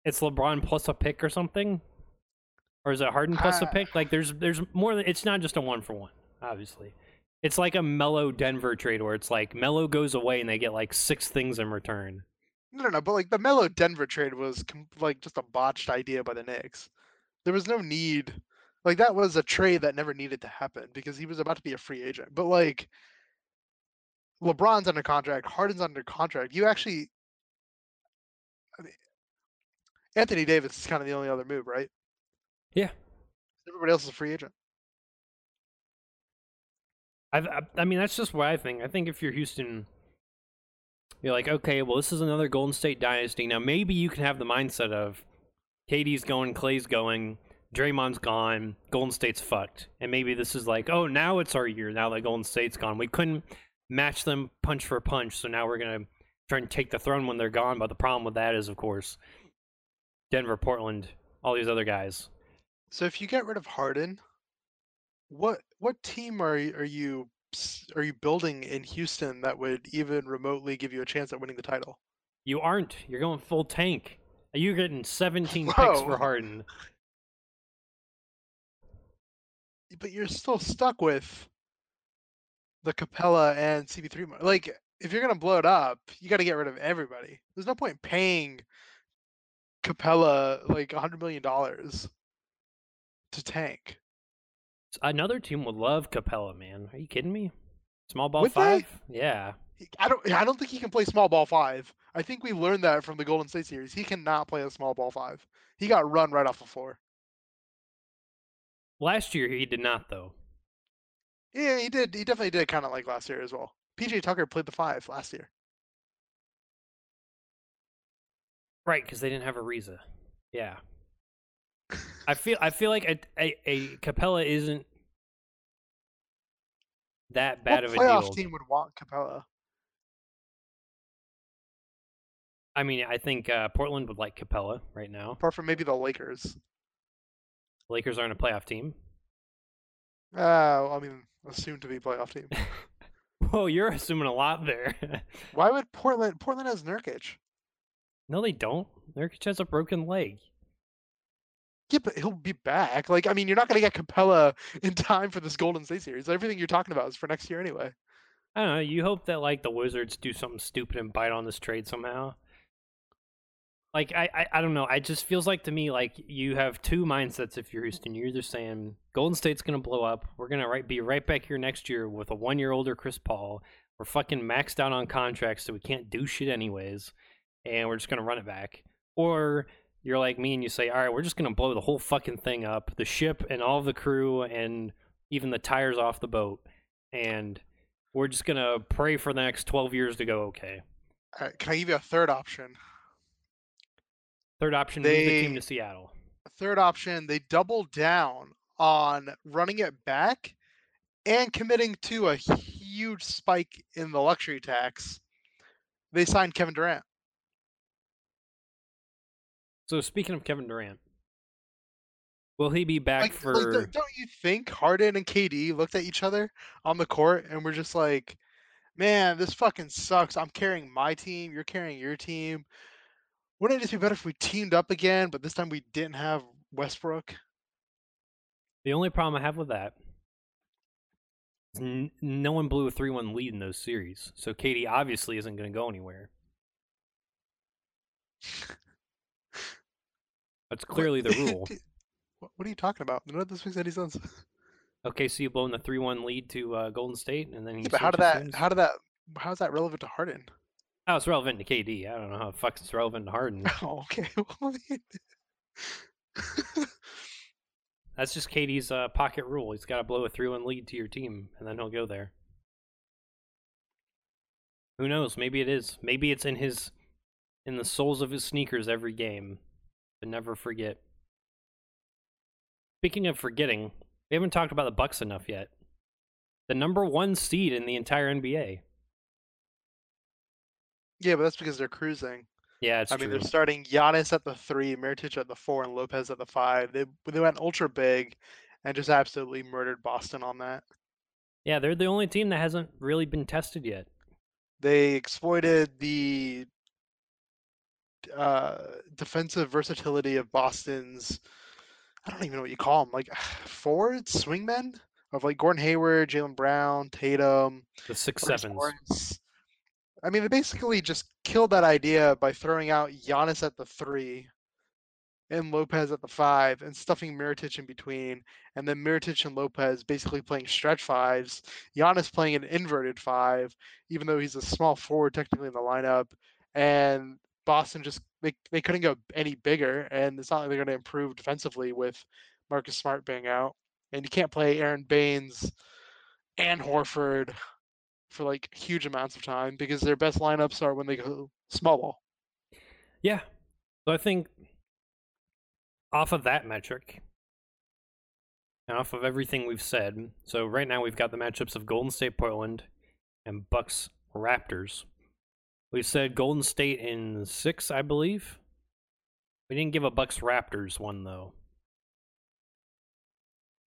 it's LeBron plus a pick or something, or is it Harden plus uh, a pick? Like there's there's more. Than, It's not just a one for one, obviously. It's like a Melo Denver trade where it's like Melo goes away and they get like six things in return. No, no, no. But like the Melo Denver trade was like just a botched idea by the Knicks. There was no need. Like that was a trade that never needed to happen because he was about to be a free agent. But like LeBron's under contract, Harden's under contract. You actually, I mean, Anthony Davis is kind of the only other move, right? Yeah. Everybody else is a free agent. I, I mean, that's just what I think. I think if you're Houston, you're like, okay, well, this is another Golden State dynasty. Now, maybe you can have the mindset of KD's going, Klay's going, Draymond's gone, Golden State's fucked. And maybe this is like, oh, now it's our year. Now that Golden State's gone. We couldn't match them punch for punch. So now we're going to try and take the throne when they're gone. But the problem with that is, of course, Denver, Portland, all these other guys. So if you get rid of Harden, what what team are are you are you building in Houston that would even remotely give you a chance at winning the title? You aren't. You're going full tank. You're getting 17 Whoa. picks for Harden. But you're still stuck with the Capela and CP3. Like, if you're gonna blow it up, you got to get rid of everybody. There's no point paying Capela like a hundred million dollars to tank. Another team would love Capela, man. Are you kidding me? Small ball would five? They? Yeah. I don't. I don't think he can play small ball five. I think we learned that from the Golden State series. He cannot play a small ball five. He got run right off the floor. Last year he did not, though. Yeah, he did. He definitely did, kind of like last year as well. PJ Tucker played the five last year. Right, because they didn't have Ariza. Yeah. I feel I feel like a, a, a Capela isn't that bad what of a deal. A playoff deal. team would want Capela. I mean, I think uh, Portland would like Capela right now. Apart from maybe the Lakers. Lakers aren't a playoff team. Uh, well, I mean, assumed to be playoff team. Whoa, you're assuming a lot there. Why would Portland? Portland has Nurkic. No, they don't. Nurkic has a broken leg. Yeah, but he'll be back. Like, I mean, you're not gonna get Capela in time for this Golden State series. Everything you're talking about is for next year anyway. I don't know. You hope that like the Wizards do something stupid and bite on this trade somehow. Like I, I, I don't know. It just feels like to me like you have two mindsets if you're Houston. You're either saying Golden State's gonna blow up. We're gonna right, be right back here next year with a one year older Chris Paul. We're fucking maxed out on contracts, so we can't do shit anyways, and we're just gonna run it back. Or you're like me and you say, all right, we're just gonna blow the whole fucking thing up, the ship and all of the crew and even the tires off the boat, and we're just gonna pray for the next twelve years to go okay. Right, can I give you a third option? Third option, move the team to Seattle. Third option, they double down on running it back and committing to a huge spike in the luxury tax. They signed Kevin Durant. So speaking of Kevin Durant, will he be back Like, for? like, don't- you think Harden and KD looked at each other on the court and were just like, "Man, this fucking sucks. I'm carrying my team. You're carrying your team. Wouldn't it just be better if we teamed up again, but this time we didn't have Westbrook?" The only problem I have with that is n- no one blew a three-one lead in those series, so KD obviously isn't going to go anywhere. That's What- clearly the rule. What what are you talking about? None of this makes any sense. Okay, so you've blown the three-one lead to uh, Golden State, and then Yeah, but how did that? teams? How did that? How is that relevant to Harden? Oh, it's relevant to KD. I don't know how the fuck it's relevant to Harden. Oh, okay. Well, I mean- That's just KD's uh, pocket rule. He's got to blow a three-one lead to your team, and then he'll go there. Who knows? Maybe it is. Maybe it's in his, in the soles of his sneakers every game, to never forget. Speaking of forgetting, we haven't talked about the Bucks enough yet. The number one seed in the entire NBA. yeah, but that's because they're cruising. Yeah, it's I mean, they're starting Giannis at the three, Mirotic at the four, and Lopez at the five. They they went ultra big, and just absolutely murdered Boston on that. Yeah, they're the only team that hasn't really been tested yet. They exploited the uh, defensive versatility of Boston's. I don't even know what you call them, like forwards, swingmen of like Gordon Hayward, Jaylen Brown, Tatum, The six Marcus sevens. Morris. I mean, they basically just killed that idea by throwing out Giannis at the three and Lopez at the five and stuffing Mirotic in between, and then Mirotic and Lopez basically playing stretch fives. Giannis playing an inverted five, even though he's a small forward technically in the lineup, and Boston just they, they couldn't go any bigger, and it's not like they're going to improve defensively with Marcus Smart being out, and you can't play Aron Baynes and Horford for like huge amounts of time because their best lineups are when they go small ball. Yeah. So I think off of that metric, off of everything we've said, so right now we've got the matchups of Golden State Portland and Bucks Raptors. We said Golden State in six, I believe. We didn't give a Bucks Raptors one though.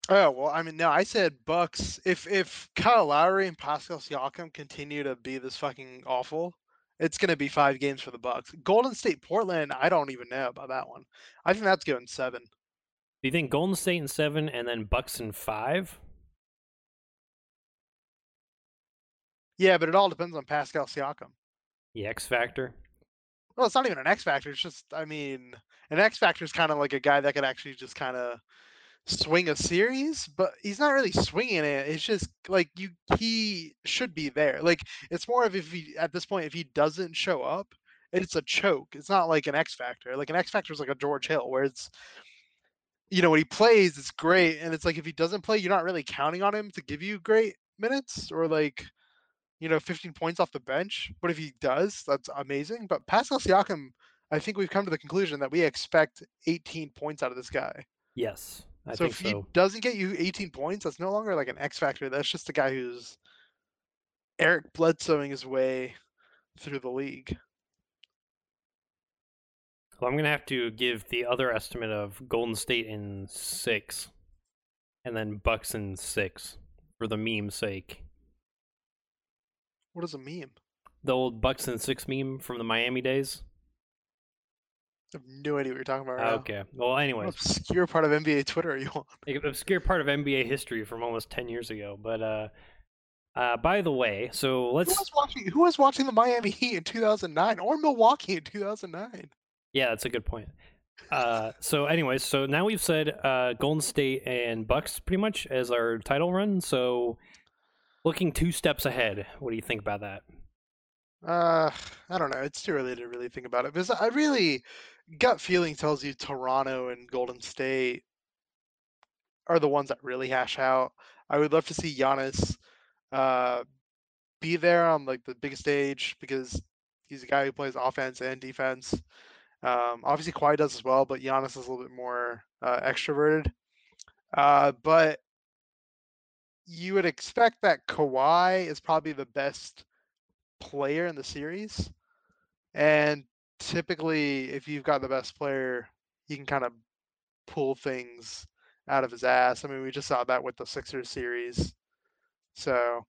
Oh well, I mean, no, I said Bucks. If if Kyle Lowry and Pascal Siakam continue to be this fucking awful, it's gonna be five games for the Bucks. Golden State Portland, I don't even know about that one. I think that's going seven. Do you think Golden State in seven and then Bucks in five? Yeah, but it all depends on Pascal Siakam. The X Factor. Well, it's not even an X factor. It's just, I mean, an X factor is kind of like a guy that could actually just kind of swing a series, but he's not really swinging it. It's just like you, he should be there. Like it's more of if he at this point, if he doesn't show up, it's a choke. It's not like an X factor. Like an X factor is like a George Hill, where it's, you know, when he plays, it's great, and it's like if he doesn't play, you're not really counting on him to give you great minutes or like you know, 15 points off the bench. But if he does, that's amazing. But Pascal Siakam, I think we've come to the conclusion that we expect 18 points out of this guy. Yes, I so if he doesn't get you 18 points, that's no longer like an X factor. That's just a guy who's Eric Bledsoeing his way through the league. Well, I'm gonna have to give the other estimate of Golden State in six, and then Bucks in six, for the meme's sake. What is a meme? The old Bucks and six meme from the Miami days. I have no idea what you're talking about right now. Okay. Well, What anyways, obscure part of NBA Twitter are you on? obscure part of NBA history from almost ten years ago. But uh, uh, by the way, so let's Who was watching? Who was watching the Miami Heat in 2009 or Milwaukee in 2009? Yeah, that's a good point. Uh, so, anyways, so now we've said uh, Golden State and Bucks pretty much as our title run. So, looking two steps ahead, what do you think about that? Uh, I don't know. It's too early to really think about it because I really gut feeling tells you Toronto and Golden State are the ones that really hash out. I would love to see Giannis uh, be there on like the big stage because he's a guy who plays offense and defense. Um, obviously, Kawhi does as well, but Giannis is a little bit more uh, extroverted. Uh, but you would expect that Kawhi is probably the best player in the series. And typically, if you've got the best player, you can kind of pull things out of his ass. I mean, we just saw that with the Sixers series. So, All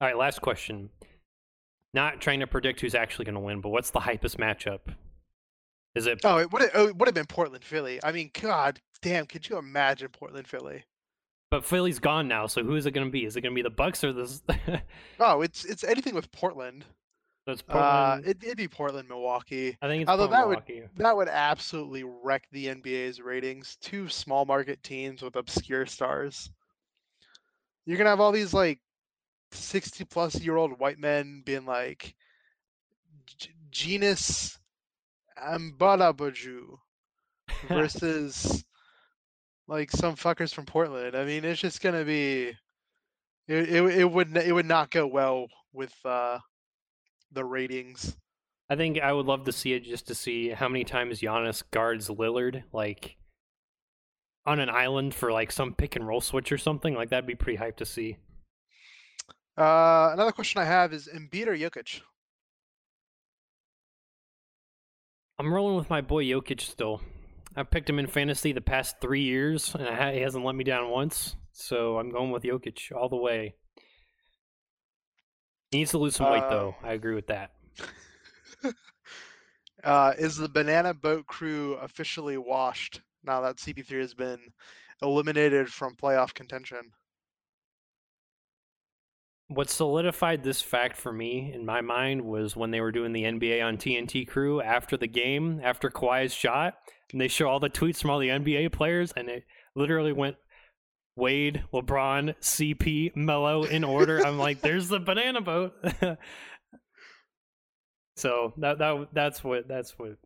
right, last question. Not trying to predict who's actually going to win, but what's the hypest matchup? Is it oh, it would have, oh, it would have been Portland Philly. I mean, God damn, could you imagine Portland Philly? But Philly's gone now, so who is it going to be? Is it going to be the Bucks or the? so Oh, it's it's anything with Portland. it's Uh, Portland. it, it'd be Portland, Milwaukee. I think it's although Portland, that would- That would absolutely wreck the NBA's ratings. Two small market teams with obscure stars. You're gonna have all these like sixty plus year old white men being like "G- genus Ambalabaju versus like some fuckers from Portland. I mean, it's just gonna be it. It, it would it would not go well with uh, the ratings. I think I would love to see it just to see how many times Giannis guards Lillard, like on an island for like some pick and roll switch or something. Like that'd be pretty hype to see. Uh, another question I have is Embiid or Jokic? I'm rolling with my boy Jokic still. I picked him in fantasy the past three years, and ha- he hasn't let me down once. So I'm going with Jokic all the way. He needs to lose some weight, Uh, though. I agree with that. Uh, is the Banana Boat Crew officially washed now that CP3 has been eliminated from playoff contention? What solidified this fact for me in my mind was when they were doing the NBA on TNT crew after the game, after Kawhi's shot, and they show all the tweets from all the NBA players, and it literally went Wade, LeBron, CP, Melo in order. I'm like, there's the banana boat. so that that that's what that's what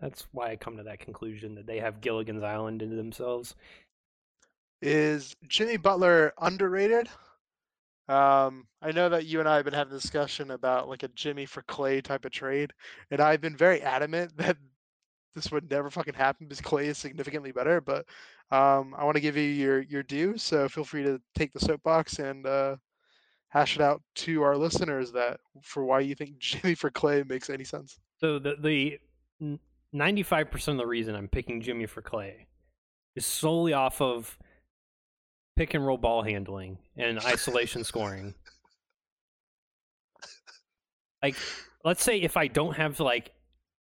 that's why I come to that conclusion that they have Gilligan's Island into themselves. Is Jimmy Butler underrated? Um, I know that you and I have been having a discussion about like a Jimmy for Klay type of trade, and I've been very adamant that this would never fucking happen because Klay is significantly better. But um, I want to give you your your due, so feel free to take the soapbox and uh, hash it out to our listeners that for why you think Jimmy for Klay makes any sense. So the the ninety five percent of the reason I'm picking Jimmy for Klay is solely off of pick and roll ball handling and isolation scoring. Like, let's say if I don't have like,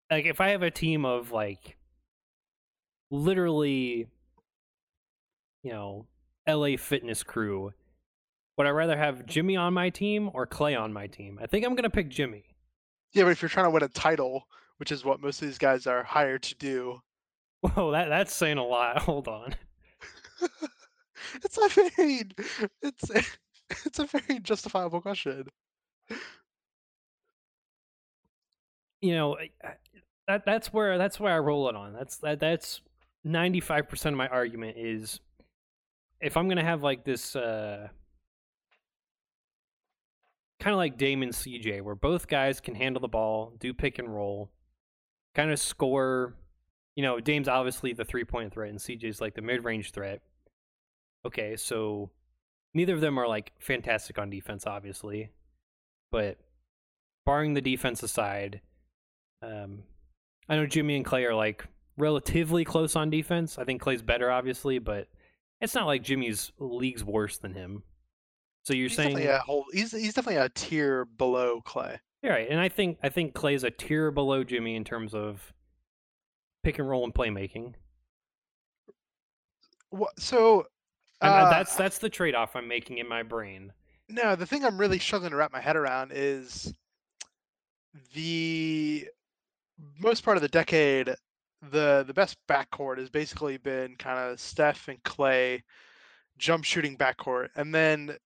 like if I have a team of like, literally, you know, LA Fitness crew, would I rather have Jimmy on my team or Klay on my team? I think I'm gonna pick Jimmy. Yeah, but if you're trying to win a title, which is what most of these guys are hired to do, Whoa, that that's saying a lot. Hold on. it's a very it's it's a very justifiable question. you know that that's where that's where I roll it on. That's that that's ninety five percent of my argument is if I'm gonna have like this uh kind of like Damon CJ, where both guys can handle the ball, do pick and roll, kind of score. You know, Dame's obviously the three point threat, and CJ's like the mid range threat. Okay, so neither of them are like fantastic on defense, obviously, but barring the defense aside, um, I know Jimmy and Klay are like relatively close on defense. I think Klay's better, obviously, but it's not like Jimmy's league's worse than him. So you're He's saying definitely a whole. He's he's definitely a tier below Klay. yeah, right, and I think I think Klay's a tier below Jimmy in terms of pick and roll and playmaking. What, so uh, uh, that's that's the trade off I'm making in my brain. No, the thing I'm really struggling to wrap my head around is the most part of the decade, the the best backcourt has basically been kind of Steph and Klay jump shooting backcourt. And then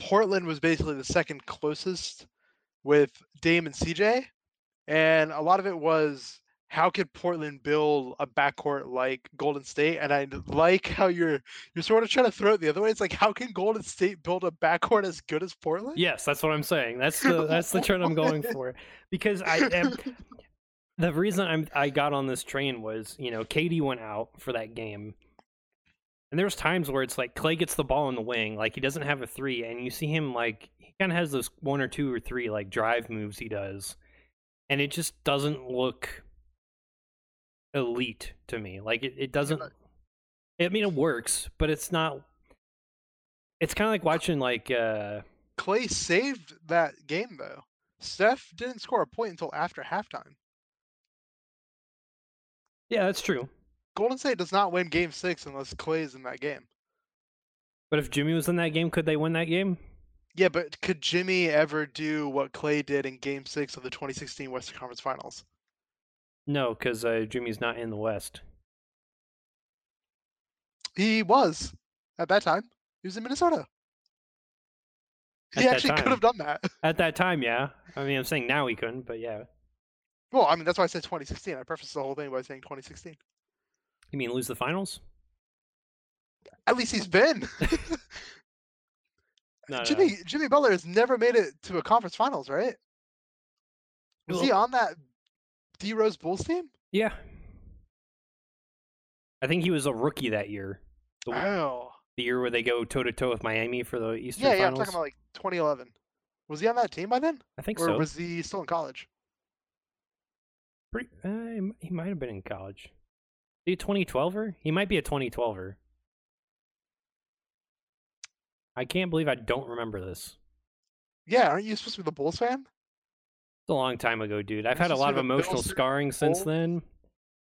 Portland was basically the second closest with Dame and CJ. And a lot of it was how could Portland build a backcourt like Golden State? And I like how you're you're sort of trying to throw it the other way. It's like how can Golden State build a backcourt as good as Portland? Yes, that's what I'm saying. That's the that's the trend I'm going for because I am. The reason I'm I got on this train was you know KD went out for that game, and there's times where it's like Klay gets the ball in the wing, like he doesn't have a three, and you see him like he kind of has those one or two or three like drive moves he does, and it just doesn't look elite to me. Like it, it doesn't. I mean, it works, but it's not. It's kind of like watching like. uh Klay saved that game though. Steph didn't score a point until after halftime. Yeah, that's true. Golden State does not win game six unless Klay is in that game. But if Jimmy was in that game, could they win that game? Yeah, but could Jimmy ever do what Klay did in game six of the 2016 Western Conference Finals? No, because uh, Jimmy's not in the West. He was at that time. He was in Minnesota. At he actually could have done that. At that time, yeah. I mean, I'm saying now he couldn't, but yeah. Well, I mean, that's why I said 2016. I prefaced the whole thing by saying 2016. You mean lose the finals? At least he's been. No, no. Jimmy Jimmy Butler has never made it to a conference finals, right? Was he on that D Rose Bulls team? Yeah. I think he was a rookie that year. The, Oh, the year where they go toe to toe with Miami for the Eastern yeah, yeah. I'm talking about like 2011. Was he on that team by then, I think or so. was he still in college? Pretty, uh, he he might have been in college. Is he a 2012er? He might be a 2012er. I can't believe I don't remember this. Yeah, aren't you supposed to be the Bulls fan? It's a long time ago, dude. I've This had a lot of sort of middle emotional school- scarring since then.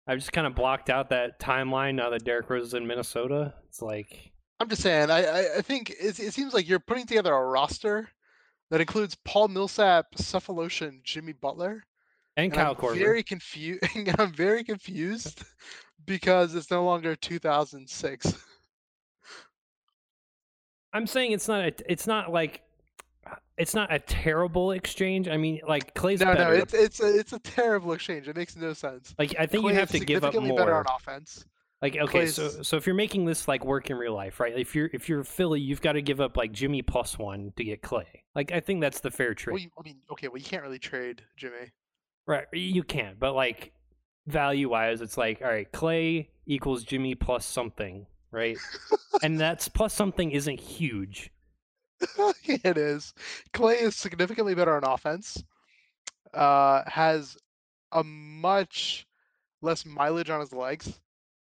I've just kind of blocked out that timeline now that Derrick Rose is in Minnesota. It's like, I'm just saying. I I, I think it, it seems like you're putting together a roster that includes Paul Millsap, Sefolosha, Jimmy Butler, and and Kyle I'm Korver. very confused. I'm very confused because it's no longer 2006. I'm saying it's not. A, it's not like. It's not a terrible exchange. I mean, like Klay's No, better. no, it's it's a it's a terrible exchange. It makes no sense. like I think Klay you have to give up significantly better on offense. Like okay, so Klay's- so if you're making this like work in real life, right? If you're if you're Philly, you've got to give up like Jimmy plus one to get Klay. Like I think that's the fair trade. Well, you, I mean, okay, well, you can't really trade Jimmy. Right, you can, but like value wise, it's like all right, Klay equals Jimmy plus something, right? and that's plus something isn't huge. it is. Klay is significantly better on offense. Uh, has a much less mileage on his legs.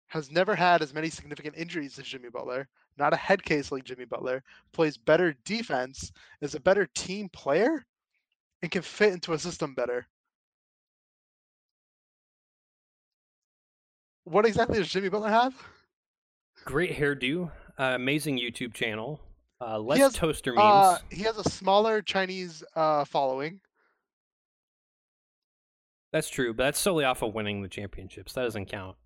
Has never had as many significant injuries as Jimmy Butler. Not a head case like Jimmy Butler. Plays better defense. Is a better team player, and can fit into a system better. What exactly does Jimmy Butler have? Great hairdo, uh, amazing YouTube channel, uh, less has, toaster memes. Uh, he has a smaller Chinese uh, following. that's true, but that's solely off of winning the championships. That doesn't count.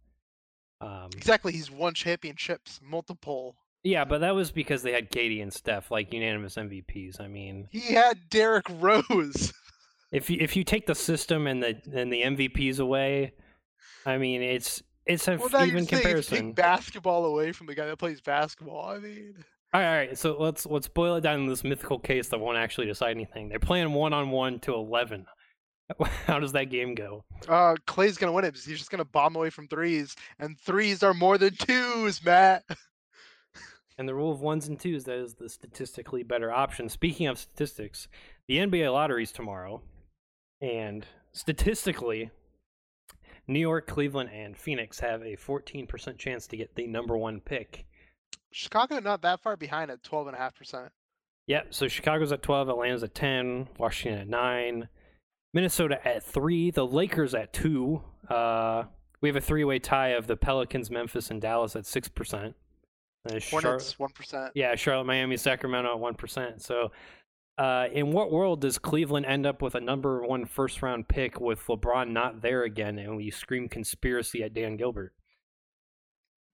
Um, Exactly, he's won championships, multiple. yeah, but that was because they had KD and Steph like unanimous MVPs. I mean, He had Derrick Rose. if you if you take the system and the and the MVPs away, I mean it's it's an Well, even comparison. take basketball away from the guy that plays basketball. I mean, All right, all right, so let's let's boil it down to this mythical case that won't actually decide anything. They're playing one on one to eleven. How does that game go? uh, Klay's gonna win it because he's just gonna bomb away from threes, and threes are more than twos, Matt. And the rule of ones and twos that is the statistically better option. Speaking of statistics, the NBA lottery's tomorrow, and statistically, New York, Cleveland, and Phoenix have a 14% chance to get the number one pick. Chicago not that far behind at twelve and a half percent. Yep. So Chicago's at 12, Atlanta's at 10, Washington at 9, Minnesota at 3, the Lakers at 2, uh, We have a three-way tie of the Pelicans, Memphis, and Dallas at six percent. Hornets one percent. Yeah, Charlotte, Miami, Sacramento at one percent. So, uh, in what world does Cleveland end up with a number one first round pick with LeBron not there again, and we scream conspiracy at Dan Gilbert?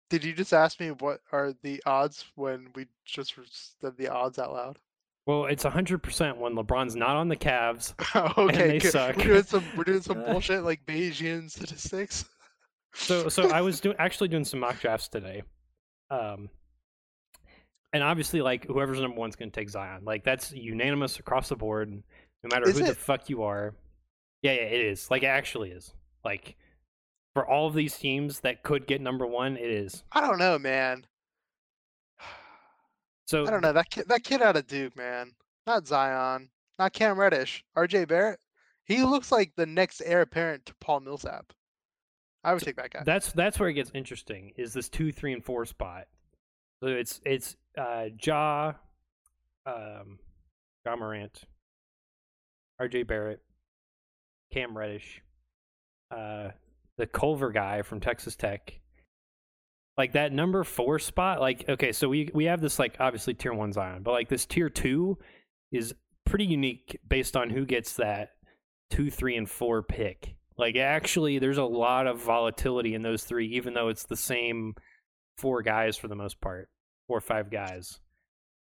Did you just ask me what are the odds when we just said the odds out loud? Well, it's hundred percent when LeBron's not on the Cavs. okay, they good. suck. We're doing some we're doing some bullshit like Bayesian statistics. So, so I was doing actually doing some mock drafts today, um, and obviously, like whoever's number one's going to take Zion. Like that's unanimous across the board, no matter Is who the fuck you are. Yeah, yeah, it is. Like it actually is. Like for all of these teams that could get number one, it is. I don't know, man. So I don't know that kid. That kid out of Duke, man. Not Zion. Not Cam Reddish. R.J. Barrett. He looks like the next heir apparent to Paul Millsap. I would take that guy. That's that's where it gets interesting. Is this two, three, and four spot? So it's it's uh, Ja, um, Ja Morant, R.J. Barrett, Cam Reddish, uh, the Culver guy from Texas Tech. Like that number four spot. Like okay, so we we have this like obviously tier one Zion, but like this tier two is pretty unique based on who gets that two, three, and four pick. Like actually, there's a lot of volatility in those three, even though it's the same four guys for the most part, four or five guys.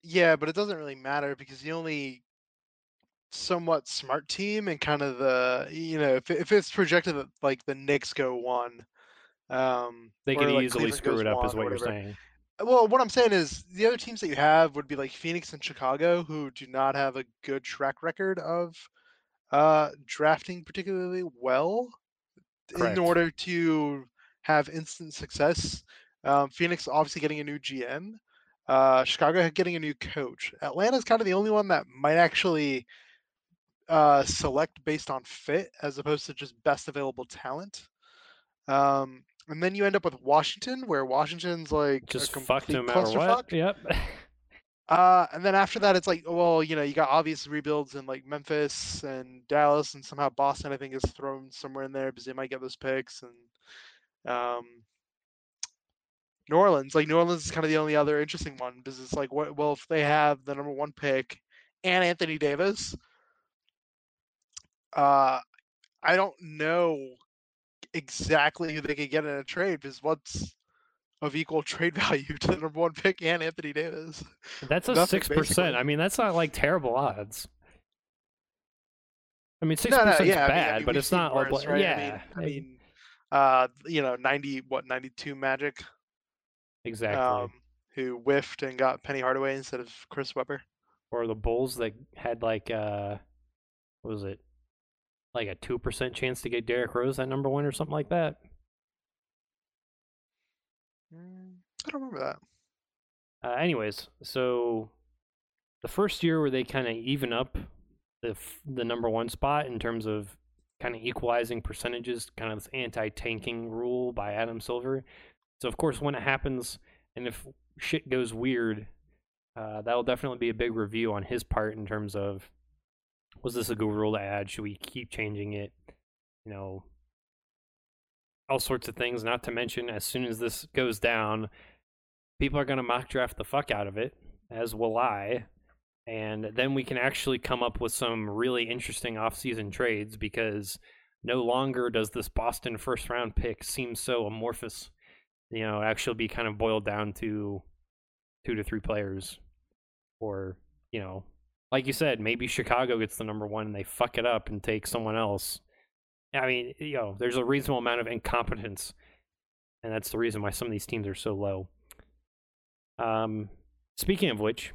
Yeah, but it doesn't really matter because the only somewhat smart team and kind of the you know if if it's projected that like the Knicks go one, um, They or, could like, easily Cleveland screw it up, is what you're saying. Well, what I'm saying is the other teams that you have would be like Phoenix and Chicago, who do not have a good track record of uh, drafting particularly well Correct. in order to have instant success. Um, Phoenix obviously getting a new GM. Uh, Chicago getting a new coach. Atlanta's kind of the only one that might actually uh, select based on fit as opposed to just best available talent. Um, and then you end up with Washington, where Washington's like Just fucked no matter what. Yep. Uh, and then after that, it's like, well, you know, you got obvious rebuilds in like Memphis and Dallas, and somehow Boston, I think, is thrown somewhere in there because they might get those picks. And um, New Orleans, like New Orleans, is kind of the only other interesting one because it's like, what? Well, if they have the number one pick and Anthony Davis, uh, I don't know exactly who they could get in a trade because what's of equal trade value to the number one pick and Anthony Davis? That's a six percent. I mean, that's not like terrible odds. I mean, six No, no, percent is yeah, I mean- I bad, mean, but it's not. like, worse, right? Yeah, I mean, I mean, uh, you know, ninety what ninety two Magic, exactly. um, who whiffed and got Penny Hardaway instead of Chris Webber. or the Bulls that had like uh, what was it? Like a two percent chance to get Derrick Rose at number one or something like that. Mm, I don't remember that. Uh, anyways, so the first year where they kind of even up the f- the number one spot in terms of kind of equalizing percentages, kind of this anti-tanking rule by Adam Silver. So of course, when it happens, and if shit goes weird, uh, that'll definitely be a big review on his part in terms of was this a good rule to add? Should we keep changing it? You know, all sorts of things. Not to mention, as soon as this goes down, people are going to mock draft the fuck out of it, as will I. And then we can actually come up with some really interesting offseason trades because no longer does this Boston first round pick seem so amorphous. You know, actually be kind of boiled down to two to three players. Or, you know, like you said, maybe Chicago gets the number one and they fuck it up and take someone else. I mean, you know, there's a reasonable amount of incompetence. And that's the reason why some of these teams are so low. Um, speaking of which,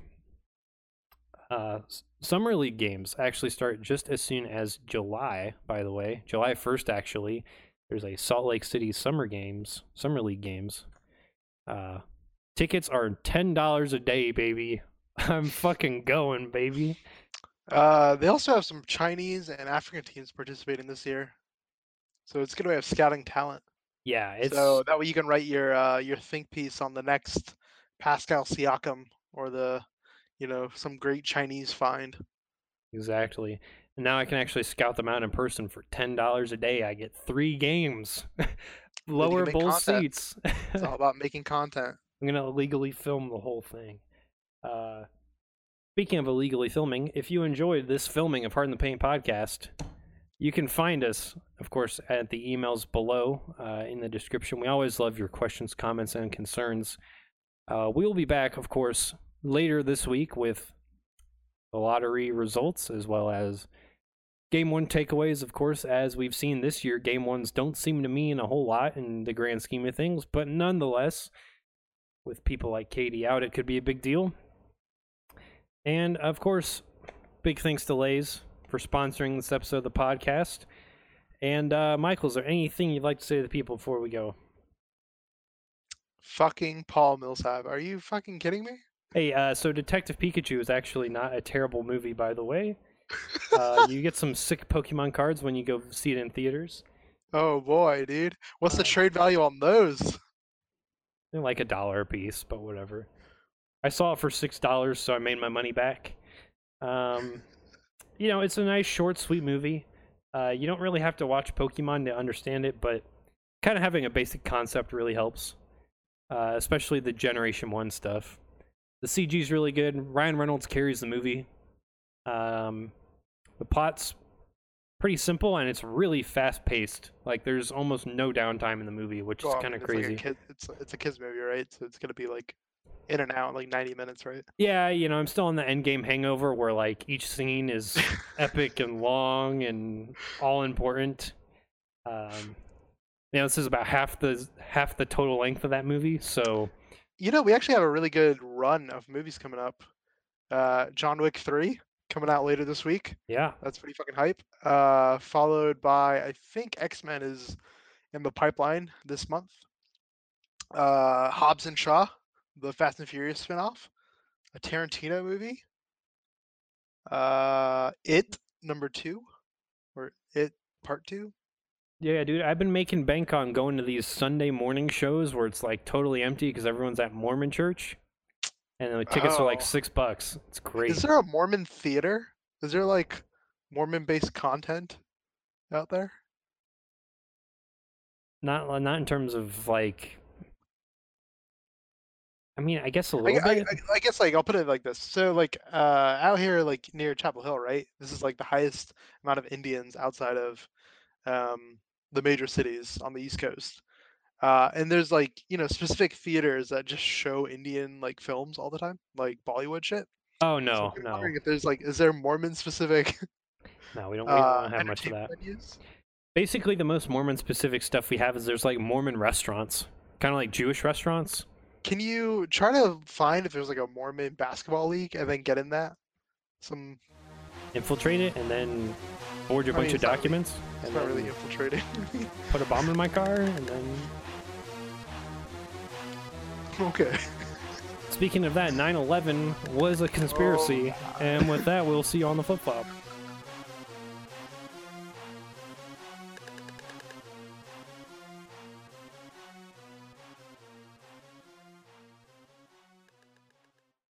uh, summer league games actually start just as soon as July. By the way, July first. Actually, there's a Salt Lake City summer games, summer league games. Uh, tickets are ten dollars a day, baby. I'm fucking going, baby. Uh, they also have some Chinese and African teams participating this year, so it's a good way of scouting talent. Yeah, it's so that way you can write your uh, your think piece on the next Pascal Siakam or the, you know, some great Chinese find. exactly. And now I can actually scout them out in person for ten dollars a day. I get three games. lower bowl content. seats. It's all about making content. I'm gonna illegally film the whole thing. Uh, speaking of illegally filming, if you enjoyed this filming of Hard in the Paint podcast, you can find us, of course, at the emails below uh, in the description. We always love your questions, comments, and concerns. Uh, we will be back, of course, later this week with the lottery results as well as game one takeaways. Of course, as we've seen this year, game ones don't seem to mean a whole lot in the grand scheme of things, but nonetheless with people like KD out, it could be a big deal. And of course, big thanks to Lays for sponsoring this episode of the podcast. And uh, Michael, is there anything you'd like to say to the people before we go? Fucking Paul Millsap. Are you fucking kidding me? Hey, uh, so Detective Pikachu is actually not a terrible movie, by the way. Uh, you get some sick Pokemon cards when you go see it in theaters. Oh boy, dude. What's the Uh, trade value on those? They're like a dollar a piece, but whatever. I saw it for six dollars, so I made my money back. Um, you know, it's a nice, short, sweet movie. Uh, you don't really have to watch Pokemon to understand it, but kind of having a basic concept really helps. Uh, especially the Generation One stuff. The CG is really good. Ryan Reynolds carries the movie. Um, the plot's pretty simple and it's really fast paced. Like there's almost no downtime in the movie, which is kind of it's like a crazy. kid- it's it's a kids movie, right? So it's gonna be like in and out in like 90 minutes, right? Yeah, you know, I'm still on the end game hangover where like each scene is epic and long and all important. Um, you know, this is about half the half the total length of that movie, so You know, we actually have a really good run of movies coming up. Uh, John Wick 3 coming out later this week. yeah. That's pretty fucking hype. Uh, followed by I think X Men is in the pipeline this month. Uh, Hobbs and Shaw, the Fast and Furious spinoff, a Tarantino movie. Uh, It number two, or It Part Two. Yeah, dude, I've been making bank on going to these Sunday morning shows where it's like totally empty because everyone's at Mormon church, and the tickets are like Oh. six bucks. It's great. Is there a Mormon theater? Is there like Mormon-based content out there? Not not in terms of like. I mean, I guess a little I, bit. I- I guess like I'll put it like this. So like uh out here like near Chapel Hill, right? This is like the highest amount of Indians outside of um the major cities on the East Coast. Uh and there's like, you know, specific theaters that just show Indian like films all the time, like Bollywood shit. oh no, I'm no, wondering if there's like is there Mormon specific no, we don't. We uh don't have much of that. venues? Basically, the most Mormon specific stuff we have is there's like Mormon restaurants, kind of like Jewish restaurants. Can you try to find if there's like a Mormon basketball league and then get in that? Some Infiltrate it and then forge a I bunch mean, of it's not really- documents it's not really infiltrating. put a bomb in my car and then. okay. Speaking of that, 9/11 was a conspiracy, Oh, and with that, we'll see you on the flip flop.